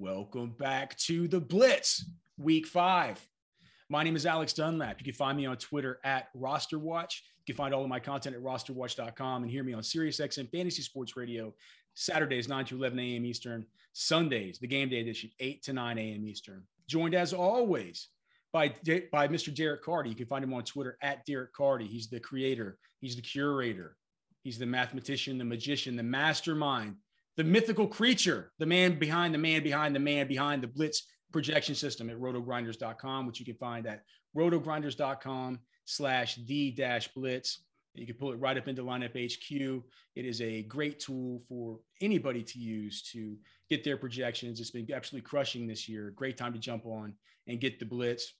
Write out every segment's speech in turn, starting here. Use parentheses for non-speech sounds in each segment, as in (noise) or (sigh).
welcome back to the Blitz, week five. My name is Alex Dunlap. You can find me on Twitter at RosterWatch. You can find all of my content at rosterwatch.com and hear me on SiriusXM Fantasy Sports Radio, Saturdays, 9 to 11 a.m. Eastern, Sundays, the game day edition, 8 to 9 a.m. Eastern. Joined as always by, by Mr. Derek Carty. You can find him on Twitter at Derek Carty. He's the creator, he's the curator, He's the mathematician, the magician, the mastermind, the mythical creature, the man behind the man behind the man behind the Blitz projection system at rotogrinders.com, which you can find at rotogrinders.com slash d dash blitz. You can pull it right up into lineup HQ. It is a great tool for anybody to use to get their projections. It's been absolutely crushing this year. Great time to jump on and get the blitz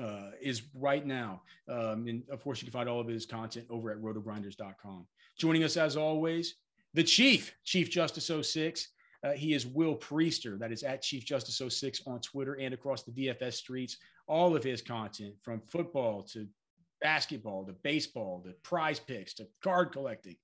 uh, is right now. Um, and of course, you can find all of his content over at rotogrinders.com. Joining us as always, the Chief, Chief Justice 06. Uh, he is Will Priester. That is at Chief Justice 06 on Twitter and across the DFS streets. All of his content from football to basketball to baseball to prize picks to card collecting,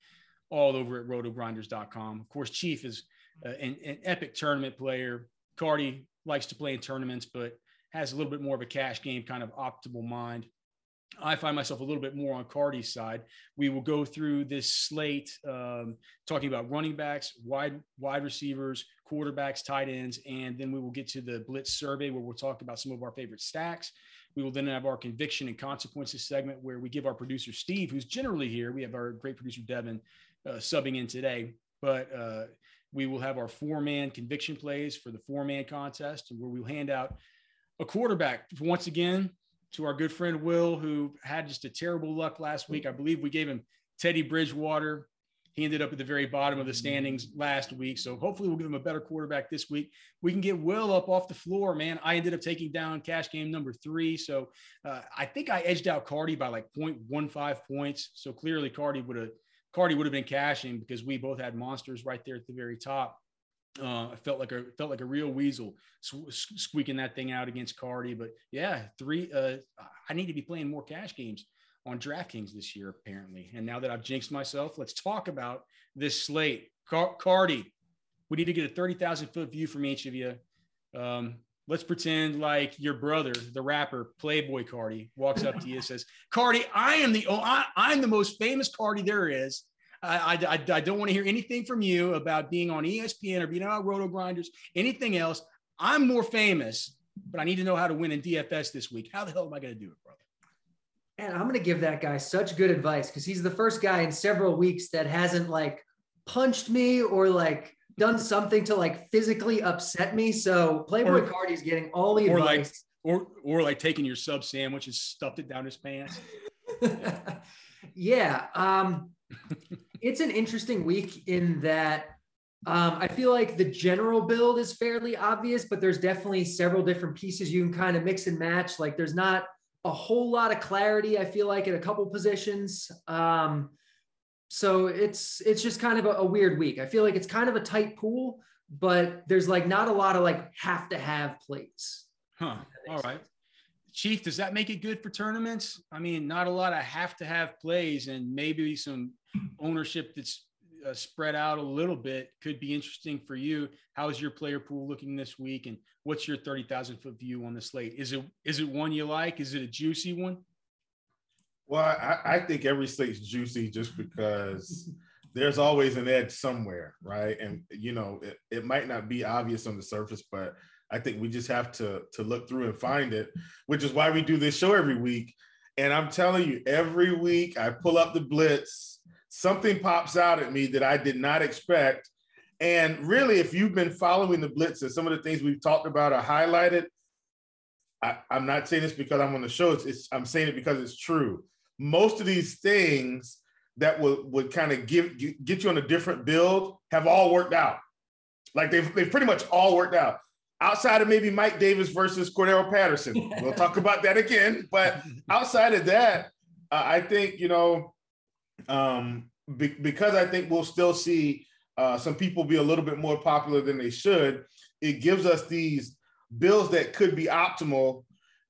all over at rotogrinders.com. Of course, Chief is uh, an, an epic tournament player. Carty likes to play in tournaments, but has a little bit more of a cash game kind of optimal mind. I find myself a little bit more on Carty's side. We will go through this slate, um, talking about running backs, wide wide receivers, quarterbacks, tight ends, and then we will get to the blitz survey where we'll talk about some of our favorite stacks. We will then have our conviction and consequences segment where we give our producer Steve, who's generally here. We have our great producer Devin uh, subbing in today, but uh, we will have our four man conviction plays for the four man contest, where we'll hand out a quarterback once again to our good friend Will, who had just a terrible luck last week. I believe we gave him Teddy Bridgewater. He ended up at the very bottom of the standings last week. So hopefully we'll give him a better quarterback this week. We can get Will up off the floor, man. I ended up taking down cash game number three. So uh, I think I edged out Carty by like 0.15 points. So clearly Carty would have Carty would have been cashing because we both had monsters right there at the very top. Uh, I felt like a felt like a real weasel squeaking that thing out against Carty. But yeah, three. Uh, I need to be playing more cash games on DraftKings this year, apparently. And now that I've jinxed myself, let's talk about this slate. Car- Carty, we need to get a thirty thousand foot view from each of you. Um, let's pretend like your brother, the rapper Playboi Carti, walks up to you and says, (laughs) "Carty, I am the oh, I, I'm the most famous Carty there is." I, I, I don't want to hear anything from you about being on ESPN or being on Roto Grinders, anything else. I'm more famous, but I need to know how to win in DFS this week. How the hell am I going to do it, brother? And I'm going to give that guy such good advice because he's the first guy in several weeks that hasn't like punched me or like done something to like physically upset me. So Playboi Carti's getting all the or advice. Like, or, or like taking your sub sandwich and stuffed it down his pants. (laughs) yeah. Um, it's an interesting week in that um, I feel like the general build is fairly obvious, but there's definitely several different pieces you can kind of mix and match. Like there's not a whole lot of clarity. I feel like at a couple positions. Um, so it's it's just kind of a, a weird week. I feel like it's kind of a tight pool, but there's like not a lot of like have to have plays. Huh. All right. Chief, does that make it good for tournaments? I mean, not a lot of have to have plays, and maybe some ownership that's uh, spread out a little bit could be interesting for you. How's your player pool looking this week, and what's your thirty thousand foot view on the slate? Is it is it one you like? Is it a juicy one? Well, I, I think every slate's juicy just because there's always an edge somewhere, right? And you know, it, it might not be obvious on the surface, but I think we just have to to look through and find it, which is why we do this show every week. And I'm telling you, every week I pull up the blitz, something pops out at me that I did not expect. And really, if you've been following the blitz and some of the things we've talked about are highlighted, I, am not saying this because I'm on the show. It's, it's, I'm saying it because it's true. Most of these things that would would kind of give get you on a different build have all worked out. Like they've they've pretty much all worked out outside of maybe Mike Davis versus Cordarrelle Patterson. We'll talk (laughs) about that again. But outside of that, uh, I think, you know, um, be- because I think we'll still see uh, some people be a little bit more popular than they should, it gives us these bills that could be optimal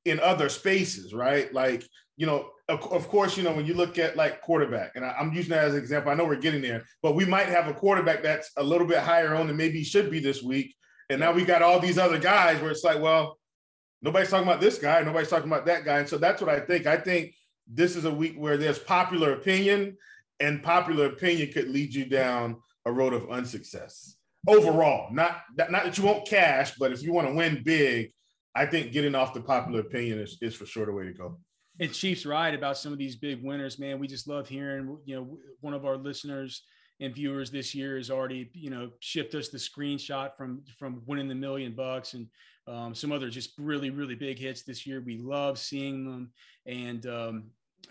in other spaces, right? Like, you know, of, of course, you know, when you look at like quarterback, and I, am using that as an example, I know we're getting there, but we might have a quarterback that's a little bit higher on than maybe should be this week and now we got all these other guys where it's like, well, nobody's talking about this guy, nobody's talking about that guy. And so that's what I think. I think this is a week where there's popular opinion, and popular opinion could lead you down a road of unsuccess overall. Not, not that you won't cash, but if you want to win big, I think getting off the popular opinion is, is for sure the way to go. And Chiefs right about some of these big winners, man. We just love hearing, you know, one of our listeners and viewers this year has already you know shipped us the screenshot from from winning the million bucks and um, some other just really really big hits this year. We love seeing them. And um,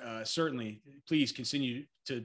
uh, certainly please continue to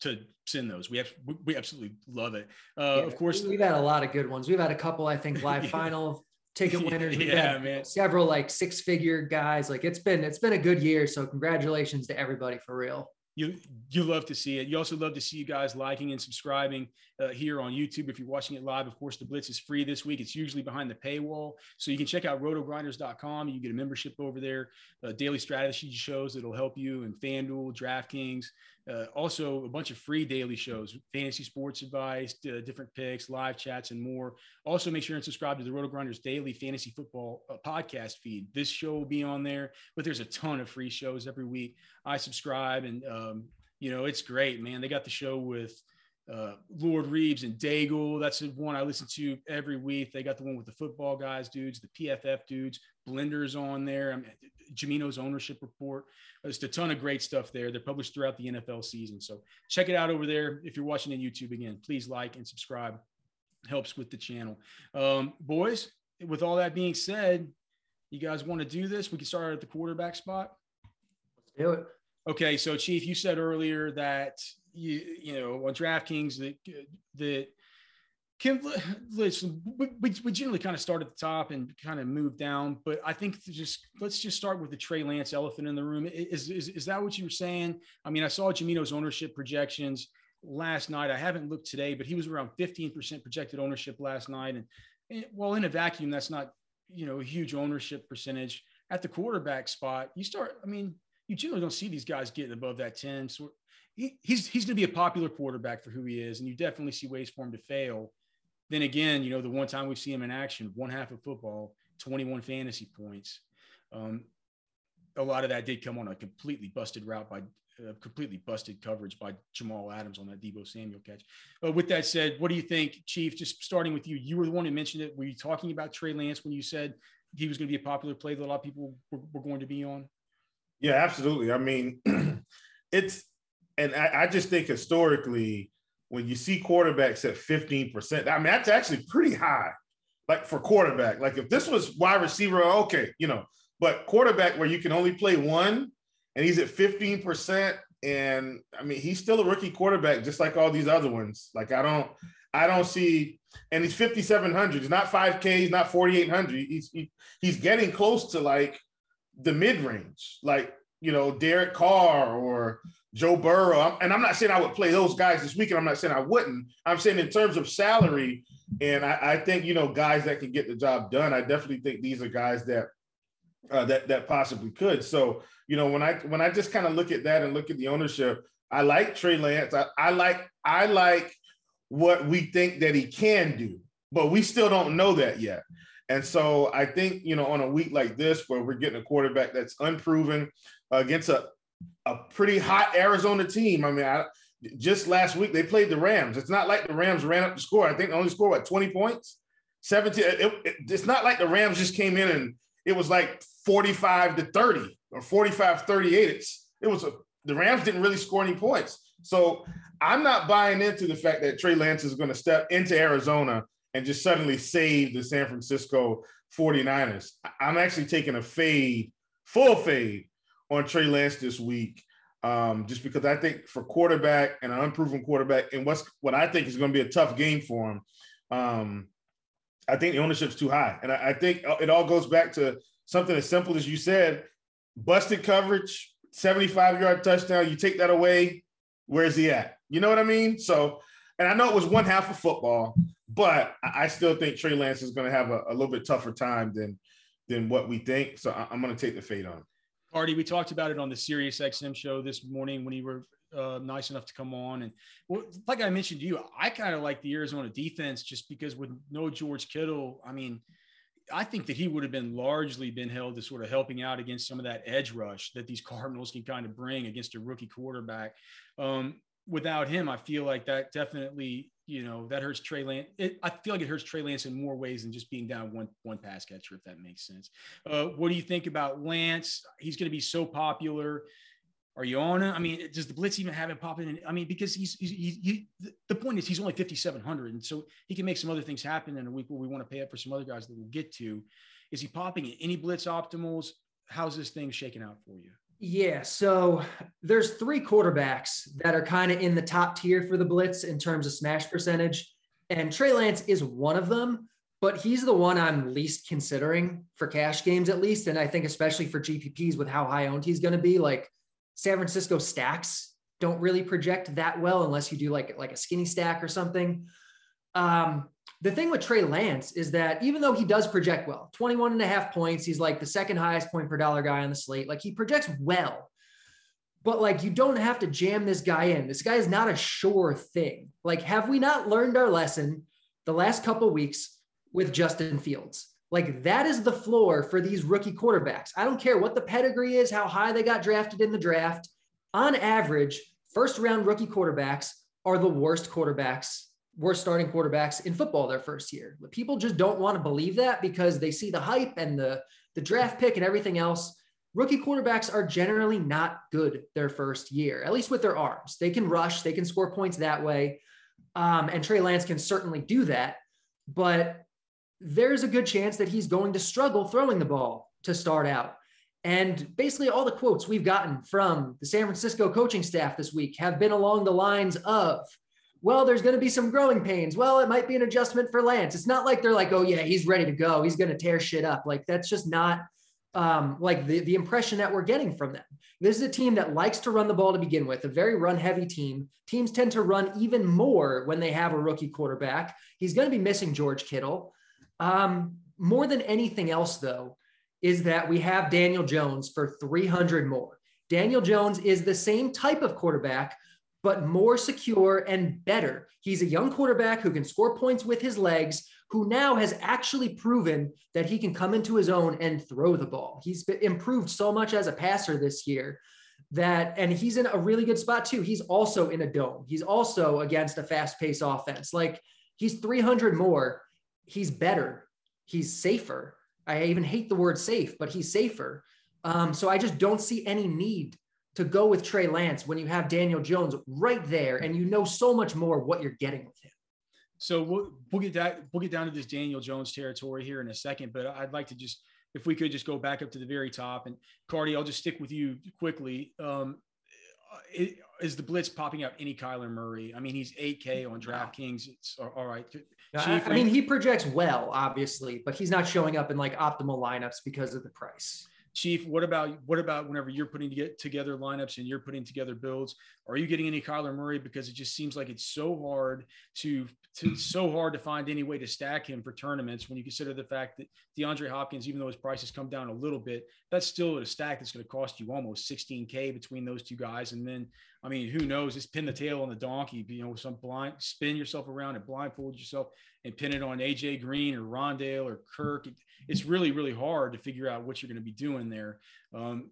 to send those. We have we absolutely love it. Uh, yeah, of course we've had a lot of good ones. We've had a couple i think live (laughs) yeah. final ticket (laughs) winners. We've yeah man. several like six figure guys. Like it's been it's been a good year. So congratulations to everybody for real you you love to see it. You also love to see you guys liking and subscribing uh, here on YouTube. If you're watching it live, of course, the Blitz is free this week. It's usually behind the paywall, so you can check out rotogrinders.com. You get a membership over there, uh, daily strategy shows that'll help you, and FanDuel, DraftKings, uh, also, a bunch of free daily shows, fantasy sports advice, uh, different picks, live chats, and more. Also, make sure and subscribe to the Roto Grinders daily fantasy football uh, podcast feed. This show will be on there, but there's a ton of free shows every week. I subscribe, and um, you know it's great, man. They got the show with uh, Lord Reeves and Daigle. That's the one I listen to every week. They got the one with the football guys, dudes, the PFF dudes, Blenders on there. I mean, Jamino's ownership report. Just a ton of great stuff there. They're published throughout the NFL season. So check it out over there. If you're watching on YouTube again, please like and subscribe. Helps with the channel. Um, boys, with all that being said, you guys want to do this? We can start at the quarterback spot. Let's do it. Okay, so Chief, you said earlier that you you know on DraftKings that that Kim, (sighs) listen, we, we generally kind of start at the top and kind of move down, but I think just let's just start with the Trey Lance elephant in the room. Is, is, is that what you were saying? I mean, I saw Jamino's ownership projections last night. I haven't looked today, but he was around 15% projected ownership last night. And, and well, in a vacuum, that's not, you know, a huge ownership percentage. At the quarterback spot, you start, I mean, you generally don't see these guys getting above that 10. So he, he's, he's going to be a popular quarterback for who he is. And you definitely see ways for him to fail then again, you know, the one time we see him in action, one half of football, 21 fantasy points. Um, a lot of that did come on a completely busted route by uh, completely busted coverage by Jamal Adams on that Deebo Samuel catch. Uh, with that said, what do you think, Chief? Just starting with you, you were the one who mentioned it. Were you talking about Trey Lance when you said he was going to be a popular play that a lot of people were, were going to be on? Yeah, absolutely. I mean, (clears throat) it's, and I, I just think historically, when you see quarterbacks at 15%, I mean, that's actually pretty high, like for quarterback. Like if this was wide receiver, okay, you know, but quarterback where you can only play one and he's at 15%. And I mean, he's still a rookie quarterback, just like all these other ones. Like I don't, I don't see, and he's 5,700. He's not 5K, he's not 4,800. He's, he, he's getting close to like the mid range, like, you know, Derek Carr or Joe Burrow. And I'm not saying I would play those guys this weekend. I'm not saying I wouldn't. I'm saying in terms of salary, and I, I, think, you know, guys that can get the job done, I definitely think these are guys that uh, that that possibly could. So you know when I when I just kind of look at that and look at the ownership, I like Trey Lance. I, I like I like what we think that he can do, but we still don't know that yet. And so I think you know on a week like this where we're getting a quarterback that's unproven against a a pretty hot Arizona team. I mean, I, just last week they played the Rams. It's not like the Rams ran up the score. I think they only scored what 20 points, 17. It, it, it's not like the Rams just came in and it was like 45 to 30 or 45 38. It's it was a the Rams didn't really score any points. So I'm not buying into the fact that Trey Lance is going to step into Arizona and just suddenly save the San Francisco 49ers. I'm actually taking a fade, full fade on Trey Lance this week. Um, just because I think for quarterback and an unproven quarterback, and what's what I think is going to be a tough game for him, um, I think the ownership's too high, and I, I think it all goes back to something as simple as you said: busted coverage, 75 yard touchdown. You take that away, where's he at? You know what I mean? So, and I know it was one half of football, but I still think Trey Lance is going to have a, a, little bit tougher time than than what we think. So I'm going to take the fade on. Carty, we talked about it on the Sirius XM show this morning when you were uh, nice enough to come on. And well, like I mentioned to you, I kind of like the Arizona defense just because with no George Kittle, I mean, I think that he would have been largely been held to sort of helping out against some of that edge rush that these Cardinals can kind of bring against a rookie quarterback. Um, without him, I feel like that definitely, you know, that hurts Trey Lance. It, I feel like it hurts Trey Lance in more ways than just being down one one pass catcher, if that makes sense. Uh, what do you think about Lance? He's going to be so popular. Are you on it? I mean, does the blitz even have him popping in? I mean, because he's, he's he, he, the point is he's only 5,700. And so he can make some other things happen in a week where we want to pay up for some other guys that we'll get to. Is he popping in any blitz optimals? How's this thing shaking out for you? Yeah. So there's three quarterbacks that are kind of in the top tier for the blitz in terms of smash percentage. And Trey Lance is one of them, but he's the one I'm least considering for cash games, at least. And I think, especially for GPPs with how high owned he's going to be, like San Francisco stacks don't really project that well unless you do like like a skinny stack or something. Um, the thing with Trey Lance is that even though he does project well, 21 and a half points, he's like the second highest point per dollar guy on the slate. Like he projects well, but like you don't have to jam this guy in. This guy is not a sure thing. Like, have we not learned our lesson the last couple weeks with Justin Fields? Like that is the floor for these rookie quarterbacks. I don't care what the pedigree is, how high they got drafted in the draft. On average, first round rookie quarterbacks are the worst quarterbacks, worst starting quarterbacks in football their first year. But people just don't want to believe that because they see the hype and the, the draft pick and everything else. Rookie quarterbacks are generally not good their first year, at least with their arms. They can rush, they can score points that way. Um, and Trey Lance can certainly do that. But there's a good chance that he's going to struggle throwing the ball to start out. And basically, all the quotes we've gotten from the San Francisco coaching staff this week have been along the lines of, well, there's going to be some growing pains. Well, it might be an adjustment for Lance. It's not like they're like, oh, yeah, he's ready to go. He's going to tear shit up. Like, that's just not um, like the, the impression that we're getting from them. This is a team that likes to run the ball to begin with, a very run heavy team. Teams tend to run even more when they have a rookie quarterback. He's going to be missing George Kittle. Um, more than anything else, though, is that we have Daniel Jones for 300 more. Daniel Jones is the same type of quarterback, but more secure and better. He's a young quarterback who can score points with his legs, who now has actually proven that he can come into his own and throw the ball. He's improved so much as a passer this year that, and he's in a really good spot too. He's also in a dome. He's also against a fast paced offense. Like he's 300 more he's better. He's safer. I even hate the word safe, but he's safer. Um, so I just don't see any need to go with Trey Lance when you have Daniel Jones right there and you know so much more what you're getting with him. So we'll, we'll get that we'll get down to this Daniel Jones territory here in a second, but I'd like to just if we could just go back up to the very top and Carty, I'll just stick with you quickly. Um, is the blitz popping up any Kyler Murray? I mean, he's 8K on DraftKings. It's all right. I, mean, he projects well, obviously, but he's not showing up in like optimal lineups because of the price. Chief, what about what about whenever you're putting together lineups and you're putting together builds? Are you getting any Kyler Murray because it just seems like it's so hard to, to hmm. so hard to find any way to stack him for tournaments when you consider the fact that DeAndre Hopkins, even though his price has come down a little bit, that's still a stack that's going to cost you almost 16k between those two guys. And then, I mean, who knows? Just pin the tail on the donkey, you know, some blind spin yourself around and blindfold yourself and pin it on AJ Green or Rondale or Kirk. It's really, really hard to figure out what you're going to be doing there. Um,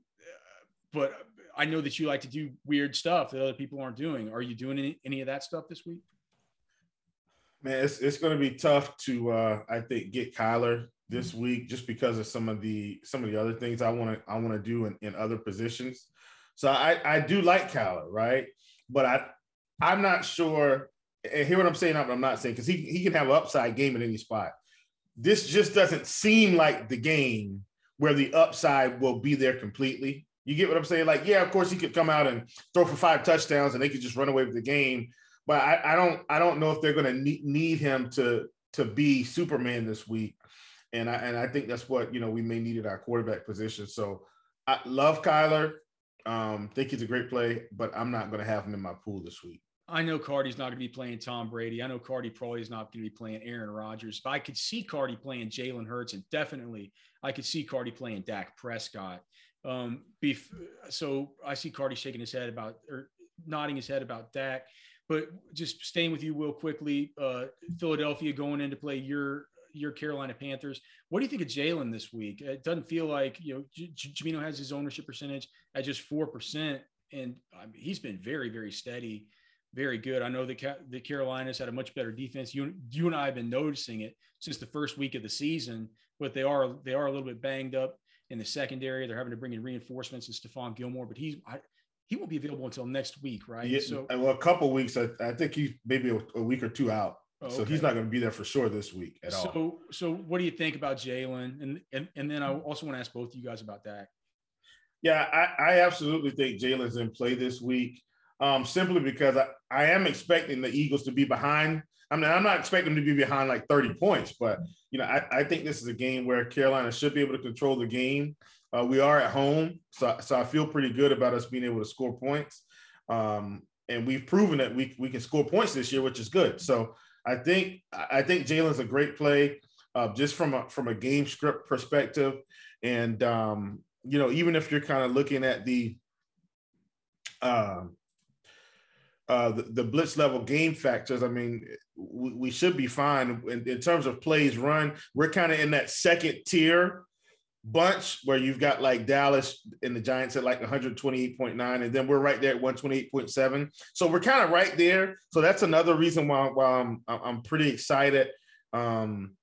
but I know that you like to do weird stuff that other people aren't doing. Are you doing any, any of that stuff this week? Man, it's, it's going to be tough to, uh, I think, get Kyler this week just because of some of the some of the other things I want to I want to do in, in other positions. So I I do like Kyler, right? But I I'm not sure and hear what I'm saying, I'm not saying because he, he can have an upside game at any spot. This just doesn't seem like the game where the upside will be there completely. You get what I'm saying? Like, yeah, of course he could come out and throw for five touchdowns and they could just run away with the game. But I, I don't I don't know if they're going to need, need him to to be Superman this week. And I and I think that's what you know we may need at our quarterback position. So I love Kyler. Um, think he's a great play, but I'm not going to have him in my pool this week. I know Carty's not going to be playing Tom Brady. I know Carty probably is not going to be playing Aaron Rodgers, but I could see Carty playing Jalen Hurts, and definitely I could see Carty playing Dak Prescott. Um, bef- so I see Carty shaking his head about or nodding his head about Dak. But just staying with you real quickly, uh, Philadelphia going in to play your your Carolina Panthers. What do you think of Jalen this week? It doesn't feel like you know J- Jamino has his ownership percentage at just four percent, and I mean, he's been very very steady very good. I know that the Carolinas had a much better defense. You you and I have been noticing it since the first week of the season, but they are they are a little bit banged up in the secondary. They're having to bring in reinforcements and Stephon Gilmore, but he's I, he won't be available until next week, right? Yeah, so well, a couple weeks. I, I think he's maybe a, a, week or two out. Oh, so he's not going to be there for sure this week at so, all. So, so what do you think about Jalen? And, and and then I also want to ask both of you guys about that. Yeah, I, I absolutely think Jalen's in play this week um, simply because I, I am expecting the Eagles to be behind. I mean, I'm not expecting them to be behind like 30 points, but you know, I, I think this is a game where Carolina should be able to control the game. Uh, we are at home, so, so I feel pretty good about us being able to score points. Um, and we've proven that we, we can score points this year, which is good. So I think I think Jalen's a great play, uh, just from a from a game script perspective. And um, you know, even if you're kind of looking at the uh, uh, the, the, blitz level game factors, I mean, we, we should be fine in, in, terms of plays run. We're kind of in that second tier bunch where you've got like Dallas and the Giants at like 128.9, and then we're right there at 128.7. So we're kind of right there. So that's another reason why, why I'm I'm pretty excited. Um,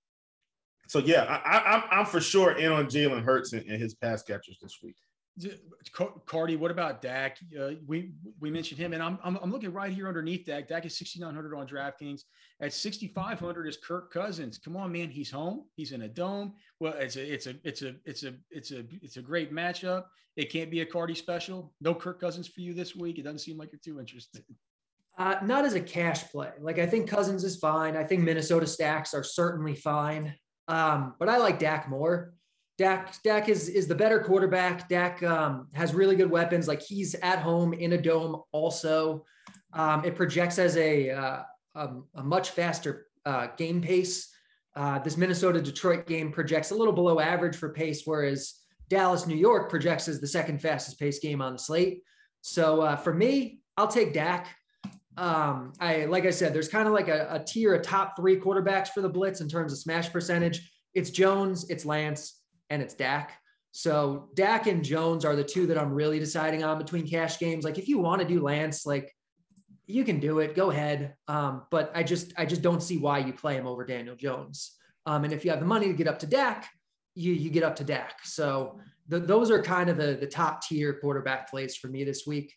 so yeah, I, am I'm, I'm for sure in on Jalen Hurts and, and his pass catchers this week. Carty, what about Dak? Uh, we we mentioned him, and I'm, I'm, I'm looking right here underneath Dak. Dak is 6,900 on DraftKings. At 6,500 is Kirk Cousins. Come on, man, he's home. He's in a dome. Well, it's a it's a it's a it's a it's a it's a great matchup. It can't be a Carty special. No Kirk Cousins for you this week. It doesn't seem like you're too interested. Uh, not as a cash play. Like I think Cousins is fine. I think Minnesota stacks are certainly fine. Um, but I like Dak more. Dak Dak is is the better quarterback. Dak um, has really good weapons. Like he's at home in a dome. Also, um, it projects as a uh, a, a, much faster uh, game pace. Uh, this Minnesota Detroit game projects a little below average for pace, whereas Dallas New York projects as the second fastest pace game on the slate. So uh, for me, I'll take Dak. Um, I like I said, there's kind of like a, a tier, a top three quarterbacks for the blitz in terms of smash percentage. It's Jones, it's Lance, and it's Dak. So Dak and Jones are the two that I'm really deciding on between cash games. Like if you want to do Lance, like you can do it, go ahead. Um, but I just I just don't see why you play him over Daniel Jones. Um, and if you have the money to get up to Dak, you you get up to Dak. So those are kind of the the top tier quarterback plays for me this week.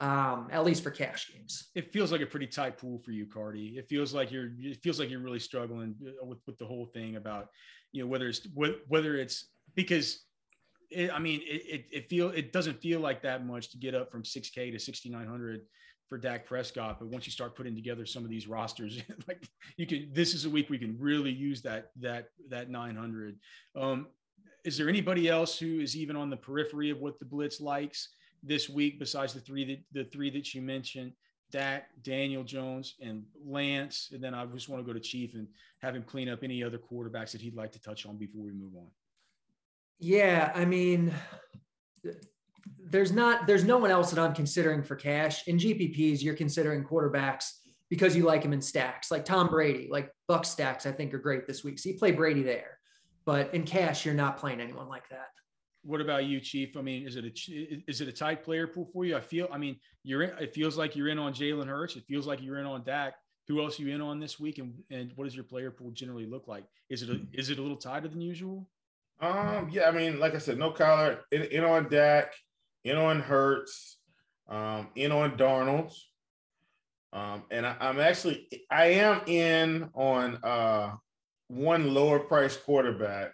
Um, at least for cash games. It feels like a pretty tight pool for you, Carty. It feels like you're. It feels like you're really struggling uh, with with the whole thing about you know whether it's whether it's because it, I mean it, it, it feel it doesn't feel like that much to get up from 6k to 6900 for Dak Prescott but once you start putting together some of these rosters (laughs) like you can this is a week we can really use that that that 900 um is there anybody else who is even on the periphery of what the Blitz likes this week besides the three that the three that you mentioned? Dak, Daniel Jones, and Lance. And then I just want to go to Chief and have him clean up any other quarterbacks that he'd like to touch on before we move on. Yeah, I mean, there's not there's no one else that I'm considering for cash. In GPPs, you're considering quarterbacks because you like him in stacks, like Tom Brady, like Bucs stacks. I think are great this week. So you play Brady there, but in cash, you're not playing anyone like that. What about you, Chief? I mean, is it a is it a tight player pool for you? I feel. I mean, you're in. It feels like you're in on Jalen Hurts. It feels like you're in on Dak. Who else are you in on this week? And and what does your player pool generally look like? Is it a, is it a little tighter than usual? Um. Yeah. I mean, like I said, no Kyler. In, in on Dak. In on Hurts. Um. In on Darnold. Um. And I, I'm actually I am in on uh one lower price quarterback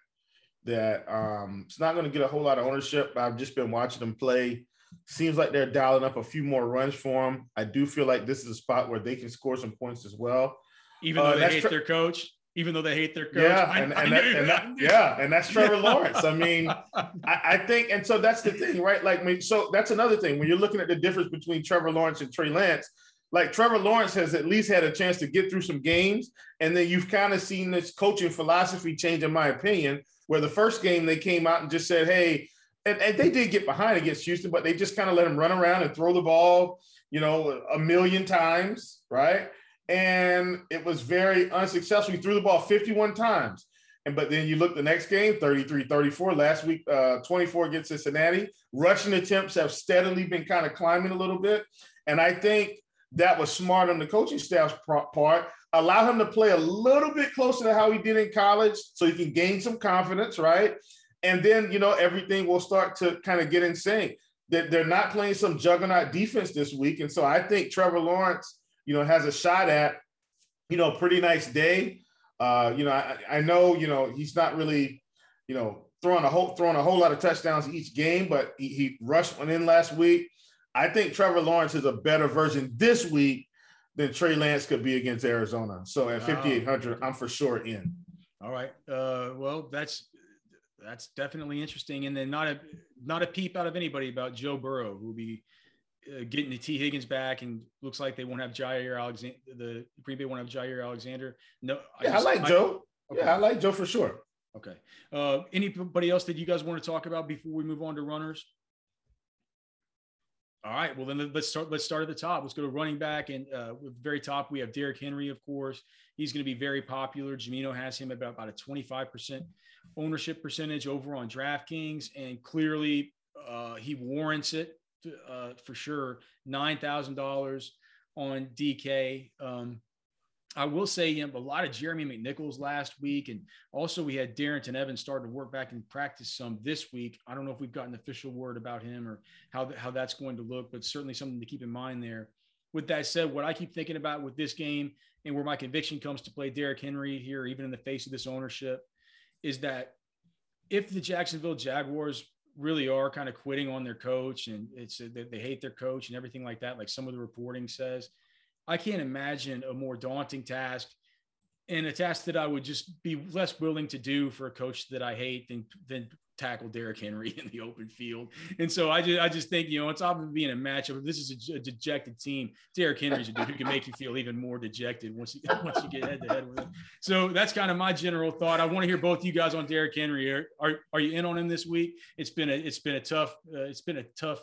that um, it's not going to get a whole lot of ownership. I've just been watching them play. Seems like they're dialing up a few more runs for them. I do feel like this is a spot where they can score some points as well. Even though uh, they hate tra- their coach, even though they hate their coach. Yeah, I, and, and, that, and that, yeah, and that's (laughs) Trevor Lawrence. I mean, I, I, think, and so that's the thing, right? Like, so that's another thing when you're looking at the difference between Trevor Lawrence and Trey Lance. Like Trevor Lawrence has at least had a chance to get through some games, and then you've kind of seen this coaching philosophy change, in my opinion, where the first game they came out and just said, hey, and, and they did get behind against Houston, but they just kind of let him run around and throw the ball, you know, a million times, right? And it was very unsuccessful. He threw the ball 51 times. And but then you look the next game, 33 34. Last week, uh, 24 against Cincinnati. Rushing attempts have steadily been kind of climbing a little bit. And I think that was smart on the coaching staff's part allow him to play a little bit closer to how he did in college so he can gain some confidence, right? And then, you know, everything will start to kind of get in sync. That they're not playing some juggernaut defense this week. And so I think Trevor Lawrence, you know, has a shot at, you know, pretty nice day. Uh, you know, I, I know, you know, he's not really, you know, throwing a whole throwing a whole lot of touchdowns each game, but he, he rushed one in last week. I think Trevor Lawrence is a better version this week than Trey Lance could be against Arizona. So at 5,800, I'm for sure in. All right. Uh, well, that's that's definitely interesting. And then not a not a peep out of anybody about Joe Burrow, who will be uh, getting the Tee Higgins back, and looks like they won't have Jaire Alexander. The Green Bay won't have Jaire Alexander. No, yeah, I, just, I like I, Joe. Okay. Yeah, I like Joe for sure. Okay. Uh, anybody else that you guys want to talk about before we move on to runners? All right. Well, then let's start. Let's start at the top. Let's go to running back, and uh, with very top we have Derrick Henry. Of course, he's going to be very popular. Jamino has him about about a twenty five percent ownership percentage over on DraftKings, and clearly uh, he warrants it uh, for sure. Nine thousand dollars on DK. Um, I will say, you know, a lot of Jeremy McNichols last week, and also we had Darrynton Evans starting to work back and practice some this week. I don't know if we've gotten official word about him or how how that's going to look, but certainly something to keep in mind there. With that said, what I keep thinking about with this game and where my conviction comes to play Derrick Henry here, even in the face of this ownership, is that if the Jacksonville Jaguars really are kind of quitting on their coach and it's they hate their coach and everything like that, like some of the reporting says I can't imagine a more daunting task and a task that I would just be less willing to do for a coach that I hate than than tackle Derrick Henry (laughs) in the open field. And so I just I just think you know it's obviously being a matchup. This is a, a, dejected team, Derrick Henry's a dude who can make you feel even more dejected once you (laughs) once you get head to head with him. So that's kind of my general thought. I want to hear both you guys on Derrick Henry. Are, are are you in on him this week? It's been a it's been a tough uh, it's been a tough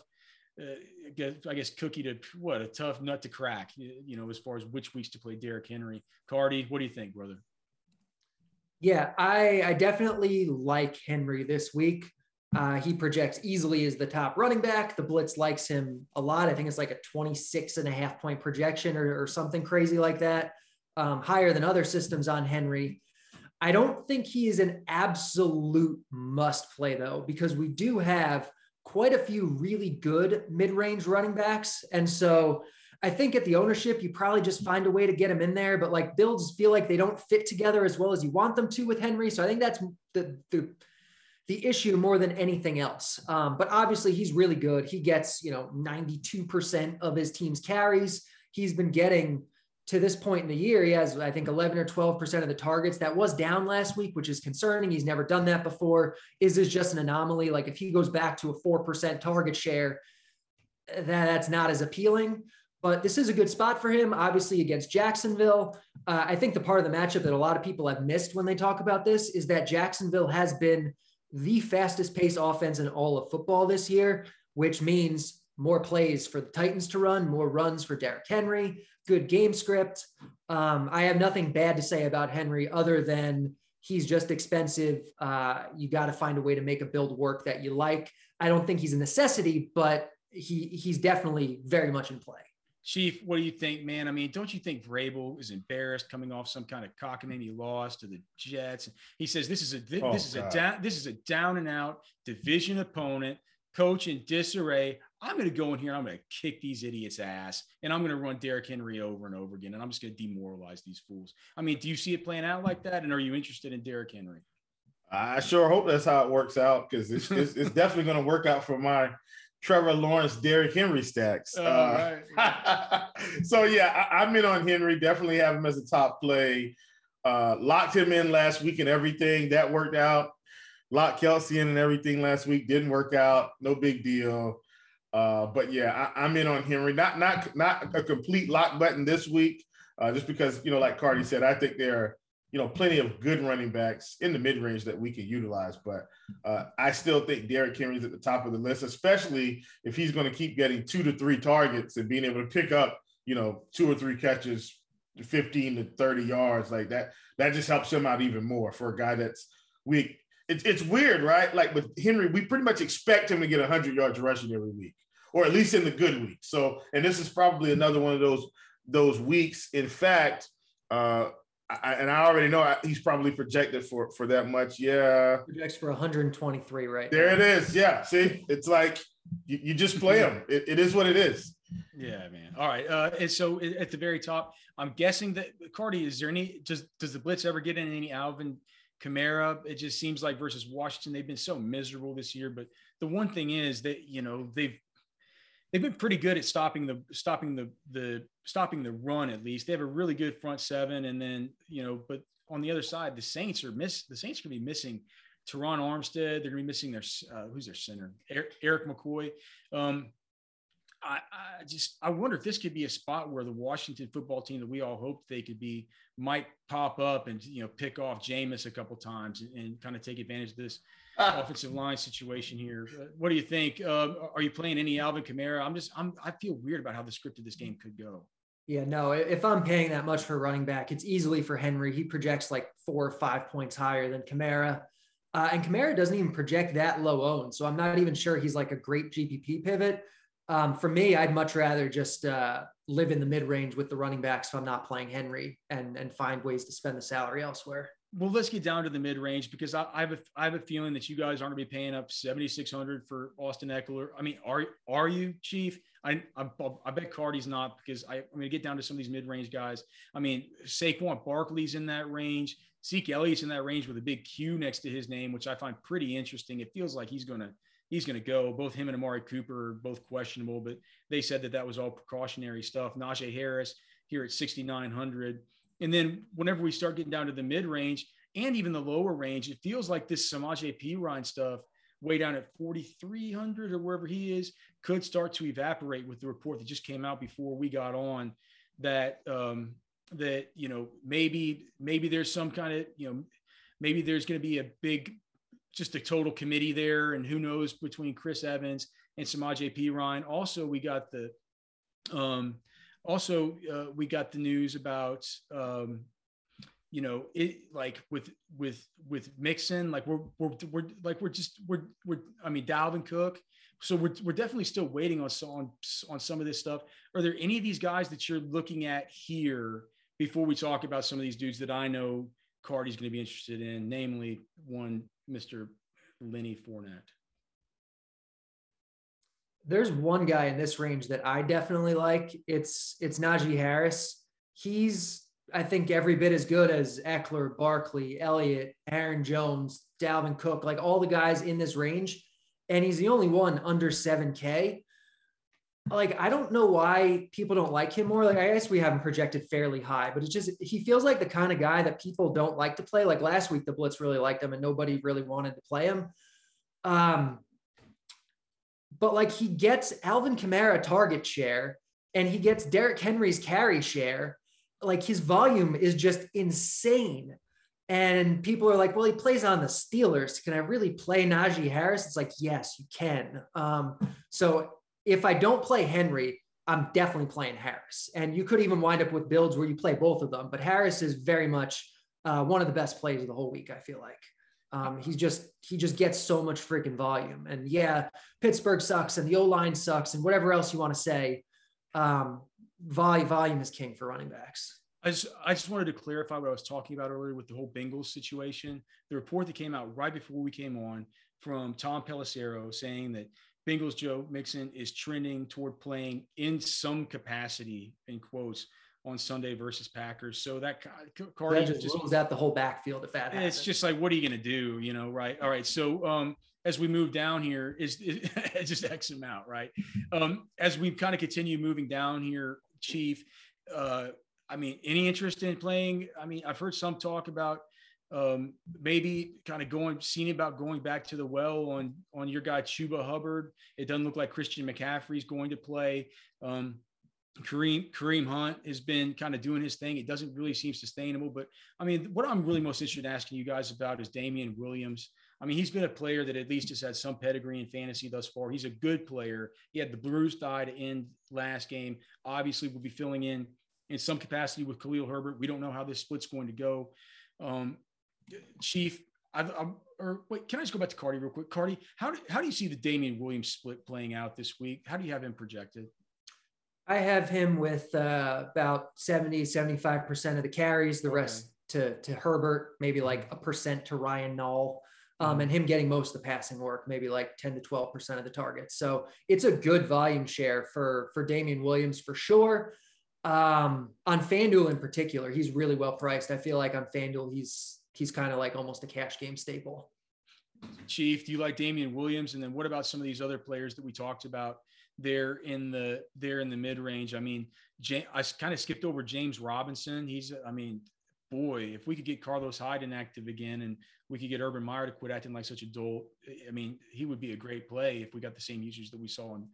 uh, I guess cookie to what a tough nut to crack, you know, as far as which weeks to play Derrick Henry. Carty, what do you think, brother? Yeah, I, I definitely like Henry this week. Uh, he projects easily as the top running back. The Blitz likes him a lot. I think it's like a 26 and a half point projection or, or something crazy like that, um, higher than other systems on Henry. I don't think he is an absolute must play, though, because we do have quite a few really good mid-range running backs. And so I think at the ownership, you probably just find a way to get them in there. But like builds feel like they don't fit together as well as you want them to with Henry. So I think that's the the the issue more than anything else. Um, but obviously he's really good. He gets, you know, 92% of his team's carries. He's been getting to this point in the year, he has, I think, 11 or 12% of the targets. That was down last week, which is concerning. He's never done that before. Is this just an anomaly? Like if he goes back to a 4% target share, that, that's not as appealing. But this is a good spot for him, obviously, against Jacksonville. Uh, I think the part of the matchup that a lot of people have missed when they talk about this is that Jacksonville has been the fastest pace offense in all of football this year, which means more plays for the Titans to run, more runs for Derrick Henry, good game script. Um, I have nothing bad to say about Henry other than he's just expensive. Uh, you got to find a way to make a build work that you like. I don't think he's a necessity, but he he's definitely very much in play. Chief, what do you think, man? I mean, don't you think Vrabel is embarrassed coming off some kind of cockamamie loss to the Jets? He says this is a this, oh, is God. a down this is a down and out division opponent, coach in disarray. I'm going to go in here. I'm going to kick these idiots' ass, and I'm going to run Derrick Henry over and over again, and I'm just going to demoralize these fools. I mean, do you see it playing out like that? And are you interested in Derrick Henry? I sure hope that's how it works out because it's, (laughs) it's, it's definitely going to work out for my Trevor Lawrence, Derrick Henry stacks. Oh, uh, right. (laughs) so yeah, I, am in on Henry. Definitely have him as a top play. Uh, locked him in last week and everything that worked out. Locked Kelce in and everything last week didn't work out. No big deal. Uh, but yeah, I, am in on Henry. Not not not a complete lock button this week, uh, just because you know, like Carty said, I think there are you know plenty of good running backs in the mid range that we can utilize. But uh, I still think Derrick Henry's at the top of the list, especially if he's going to keep getting two to three targets and being able to pick up you know two or three catches, 15 to 30 yards like that. That just helps him out even more for a guy that's weak. It's, it's weird, right? Like with Henry, we pretty much expect him to get 100 yards rushing every week or at least in the good weeks. So, and this is probably another one of those those weeks. In fact, uh, I, and I already know he's probably projected for for that much. Yeah, projects for 123 right. There now. it is. Yeah, see, it's like you, you just play him. (laughs) It, it is what it is. Yeah, man. All right. Uh, and so at the very top, I'm guessing that Carty, is there any does does the blitz ever get in any Alvin Kamara? It just seems like versus Washington, they've been so miserable this year. But the one thing is that you know they've they've been pretty good at stopping the stopping the the stopping the run at least. They have a really good front seven, and then you know, but on the other side, the Saints are miss the Saints to be missing Terron Armstead. They're going to be missing their uh, who's their center, Eric, Erik McCoy. Um, I, I, just I wonder if this could be a spot where the Washington football team that we all hoped they could be might pop up and you know pick off Jameis a couple times and, and kind of take advantage of this offensive line situation here. Uh, what do you think? Uh, are you playing any Alvin Kamara? I'm just I'm I feel weird about how the script of this game could go. Yeah, no. If I'm paying that much for running back, it's easily for Henry. He projects like four or five points higher than Kamara. Uh, and Kamara doesn't even project that low owned. So I'm not even sure he's like a great GPP pivot. Um, for me, I'd much rather just uh, live in the mid range with the running backs if I'm not playing Henry and, and find ways to spend the salary elsewhere well, let's get down to the mid range because I, I, have a I have a feeling that you guys aren't going to be paying up seventy six hundred for Austin Ekeler. I mean, are are you, Chief? I I, I bet Carty's not because I, I'm going to get down to some of these mid range guys. I mean, Saquon Barkley's in that range. Zeke Elliott's in that range with a big Q next to his name, which I find pretty interesting. It feels like he's going to he's going to go. Both him and Amari Cooper are both questionable, but they said that that was all precautionary stuff. Najee Harris here at 6,900. And then whenever we start getting down to the mid range and even the lower range, it feels like this Samaje Perine stuff way down at 4,300 or wherever he is could start to evaporate with the report that just came out before we got on that, um, that, you know, maybe, maybe there's some kind of, you know, maybe there's going to be a big, just a total committee there. And who knows between Chris Evans and Samaj P. Ryan. Also, we got the, um, also uh, we got the news about um, you know it like with with with Mixon like we're we're, we're like we're just we're we're I mean Dalvin Cook so we're, we're definitely still waiting on on on some of this stuff are there any of these guys that you're looking at here before we talk about some of these dudes that I know Carty's going to be interested in namely one Mr. Lenny Fournette there's one guy in this range that I definitely like. It's it's Najee Harris. He's I think every bit as good as Ekeler, Barkley, Elliott, Aaron Jones, Dalvin Cook, like all the guys in this range. And he's the only one under 7K. Like I don't know why people don't like him more. Like I guess we have him projected fairly high, but it's just he feels like the kind of guy that people don't like to play. Like last week, the Blitz really liked him, and nobody really wanted to play him. Um, but like he gets Alvin Kamara target share, and he gets Derrick Henry's carry share. Like his volume is just insane. And people are like, well, he plays on the Steelers. Can I really play Najee Harris? It's like, yes, you can. Um, so if I don't play Henry, I'm definitely playing Harris. And you could even wind up with builds where you play both of them. But Harris is very much uh, one of the best plays of the whole week, I feel like. Um, he's just he just gets so much freaking volume. And yeah, Pittsburgh sucks and the O line sucks and whatever else you want to say. Um, volume volume is king for running backs. I just, I just wanted to clarify what I was talking about earlier with the whole Bengals situation. The report that came out right before we came on from Tom Pelissero saying that Bengals Joe Mixon is trending toward playing in some capacity, in quotes, on Sunday versus Packers. So that Carty that just, rules out the whole backfield if that happens. It's just like, what are you going to do? You know, right? All right. So um, as we move down here, is, is (laughs) just X them out, right? Um, as we kind of continue moving down here, Chief. Uh, I mean, any interest in playing? I mean, I've heard some talk about um, maybe kind of going, seeing about going back to the well on on your guy Chuba Hubbard. It doesn't look like Christian McCaffrey is going to play. Um, Kareem Kareem Hunt has been kind of doing his thing. It doesn't really seem sustainable. But I mean, what I'm really most interested in asking you guys about is Damien Williams. I mean, he's been a player that at least has had some pedigree in fantasy thus far. He's a good player. He had the bruised thigh to end last game. Obviously, will be filling in in some capacity with Khalil Herbert. We don't know how this split's going to go. Um, Chief, i am or wait, can I just go back to Carty real quick? Carty, how do, how do you see the Damien Williams split playing out this week? How do you have him projected? I have him with uh, about 70, 75% of the carries, the okay. rest to, to Herbert, maybe like a percent to Ryan Nall, Um, mm-hmm. and him getting most of the passing work, maybe like 10 to 12% of the targets. So it's a good volume share for, for Damien Williams for sure. Um, on FanDuel in particular, he's really well priced. I feel like on FanDuel, he's he's kind of like almost a cash game staple. Chief, do you like Damien Williams? And then what about some of these other players that we talked about there in the there in the mid range? I mean, I kind of skipped over James Robinson. He's, I mean, boy, if we could get Carlos Hyde inactive again and we could get Urban Meyer to quit acting like such a dolt, I mean, he would be a great play if we got the same usage that we saw on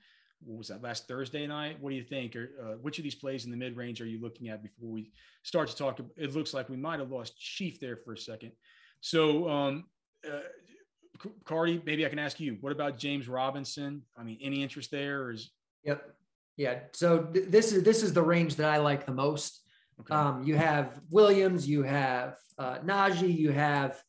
what was that last Thursday night? What do you think? Or uh, which of these plays in the mid range are you looking at before we start to talk? It looks like we might have lost Chief there for a second. So, um, uh, Carty, maybe I can ask you, what about James Robinson? I mean, any interest there? Or is yep, yeah. So th- this is this is the range that I like the most. Okay. Um, you have Williams, you have uh, Najee, you have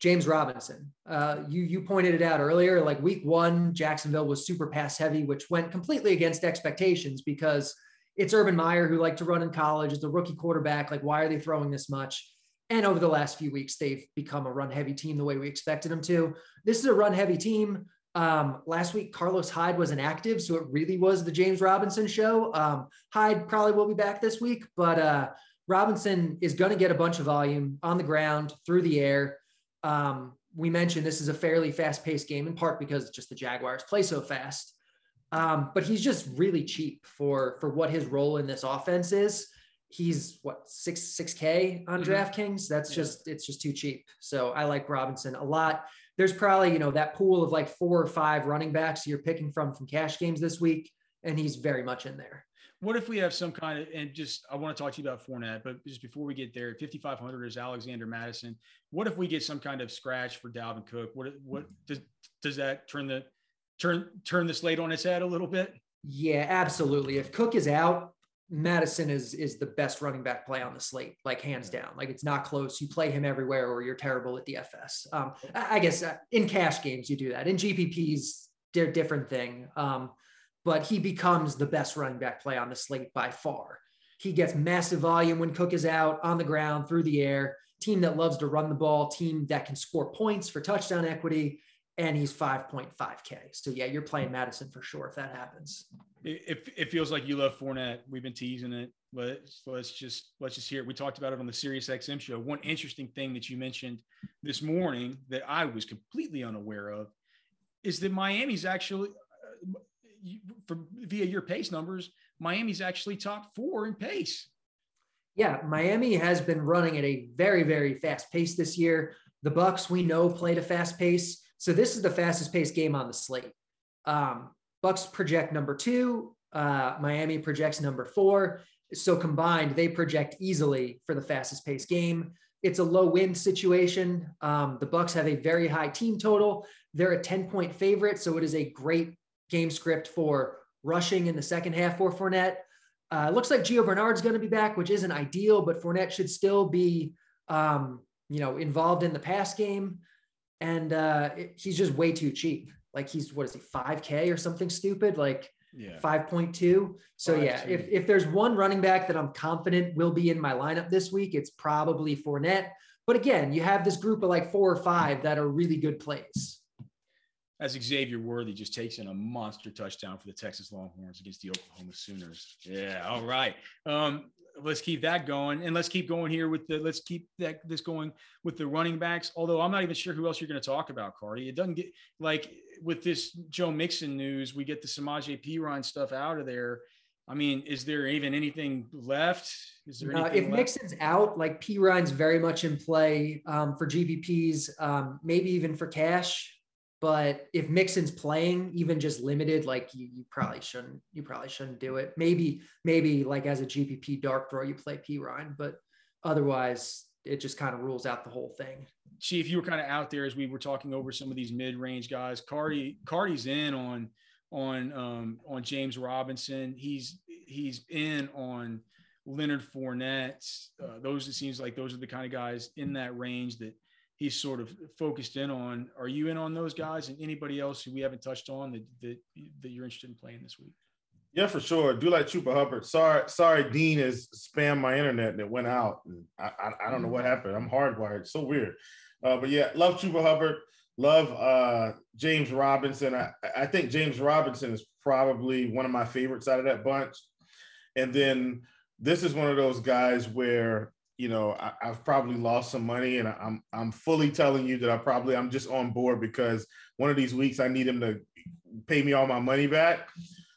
James Robinson. Uh, you you pointed it out earlier. Like week one, Jacksonville was super pass heavy, which went completely against expectations because it's Urban Meyer who liked to run in college. It's a rookie quarterback. Like why are they throwing this much? And over the last few weeks, they've become a run heavy team the way we expected them to. This is a run heavy team. Um, last week, Carlos Hyde was inactive, so it really was the James Robinson show. Um, Hyde probably will be back this week, but uh, Robinson is going to get a bunch of volume on the ground, through the air. Um, we mentioned this is a fairly fast paced game in part because just the Jaguars play so fast. Um, but he's just really cheap for for what his role in this offense is. He's what six six k on mm-hmm. DraftKings. That's yeah. just it's just too cheap. So I like Robinson a lot. There's probably you know that pool of like four or five running backs you're picking from from cash games this week, and he's very much in there. What if we have some kind of, and just, I want to talk to you about Fournette, but just before we get there, 5,500 is Alexander Mattison. What if we get some kind of scratch for Dalvin Cook? What, what does, does that turn the, turn, turn the slate on its head a little bit? Yeah, absolutely. If Cook is out, Mattison is is the best running back play on the slate, like hands down. Like it's not close. You play him everywhere, or you're terrible at DFS. Um, I guess uh, in cash games you do that. In GPPs, they're different thing. Um, but he becomes the best running back play on the slate by far. He gets massive volume when Cook is out on the ground through the air. Team that loves to run the ball, team that can score points for touchdown equity, and he's 5.5K. So yeah, you're playing Mattison for sure if that happens. It, it feels like you love Fournette. We've been teasing it. Let's let's just let's just hear it. We talked about it on the Sirius XM show. One interesting thing that you mentioned this morning that I was completely unaware of is that Miami's actually for via your pace numbers, Miami's actually top four in pace. Yeah, Miami has been running at a very, very fast pace this year. The Bucs, we know, played a fast pace. So this is the fastest pace game on the slate. Um, Bucs project number two. Uh, Miami projects number four. So combined, they project easily for the fastest pace game. It's a low wind situation. Um, the Bucs have a very high team total. They're a 10 point favorite, so it is a great game script for rushing in the second half for Fournette. Uh, looks like Gio Bernard's going to be back, which isn't ideal, but Fournette should still be, um, you know, involved in the pass game. And uh, it, he's just way too cheap. Like he's what is he, 5K or something stupid? Like yeah. 5.2. So yeah, if, if there's one running back that I'm confident will be in my lineup this week, it's probably Fournette. But again, you have this group of like four or five that are really good plays. As Xavier Worthy just takes in a monster touchdown for the Texas Longhorns against the Oklahoma Sooners. Yeah, all right. Um, let's keep that going, and let's keep going here with the. Let's keep that this going with the running backs. Although I'm not even sure who else you're going to talk about, Carty. It doesn't get like with this Joe Mixon news. We get the Samaje Perine stuff out of there. I mean, is there even anything left? Is there uh, if left? Mixon's out, like Perine's very much in play um, for GPPs, um, maybe even for cash. But if Mixon's playing, even just limited, like you, you probably shouldn't. You probably shouldn't do it. Maybe, maybe like as a GPP dark throw, you play Perine, but otherwise, it just kind of rules out the whole thing. Chief, if you were kind of out there as we were talking over some of these mid-range guys. Carty, Carty's in on on um, on James Robinson. He's he's in on Leonard Fournette. Uh, those it seems like those are the kind of guys in that range that he's sort of focused in on. Are you in on those guys and anybody else who we haven't touched on that that, that you're interested in playing this week? Yeah, for sure. Do like Chuba Hubbard. Sorry, sorry, Dean has spammed my internet and it went out. And I, I, I don't know what happened. I'm hardwired. It's so weird. Uh, but yeah, love Chuba Hubbard. Love uh, James Robinson. I, I think James Robinson is probably one of my favorites out of that bunch. And then this is one of those guys where you know, I, have probably lost some money, and I'm I'm fully telling you that I probably I'm just on board because one of these weeks I need him to pay me all my money back,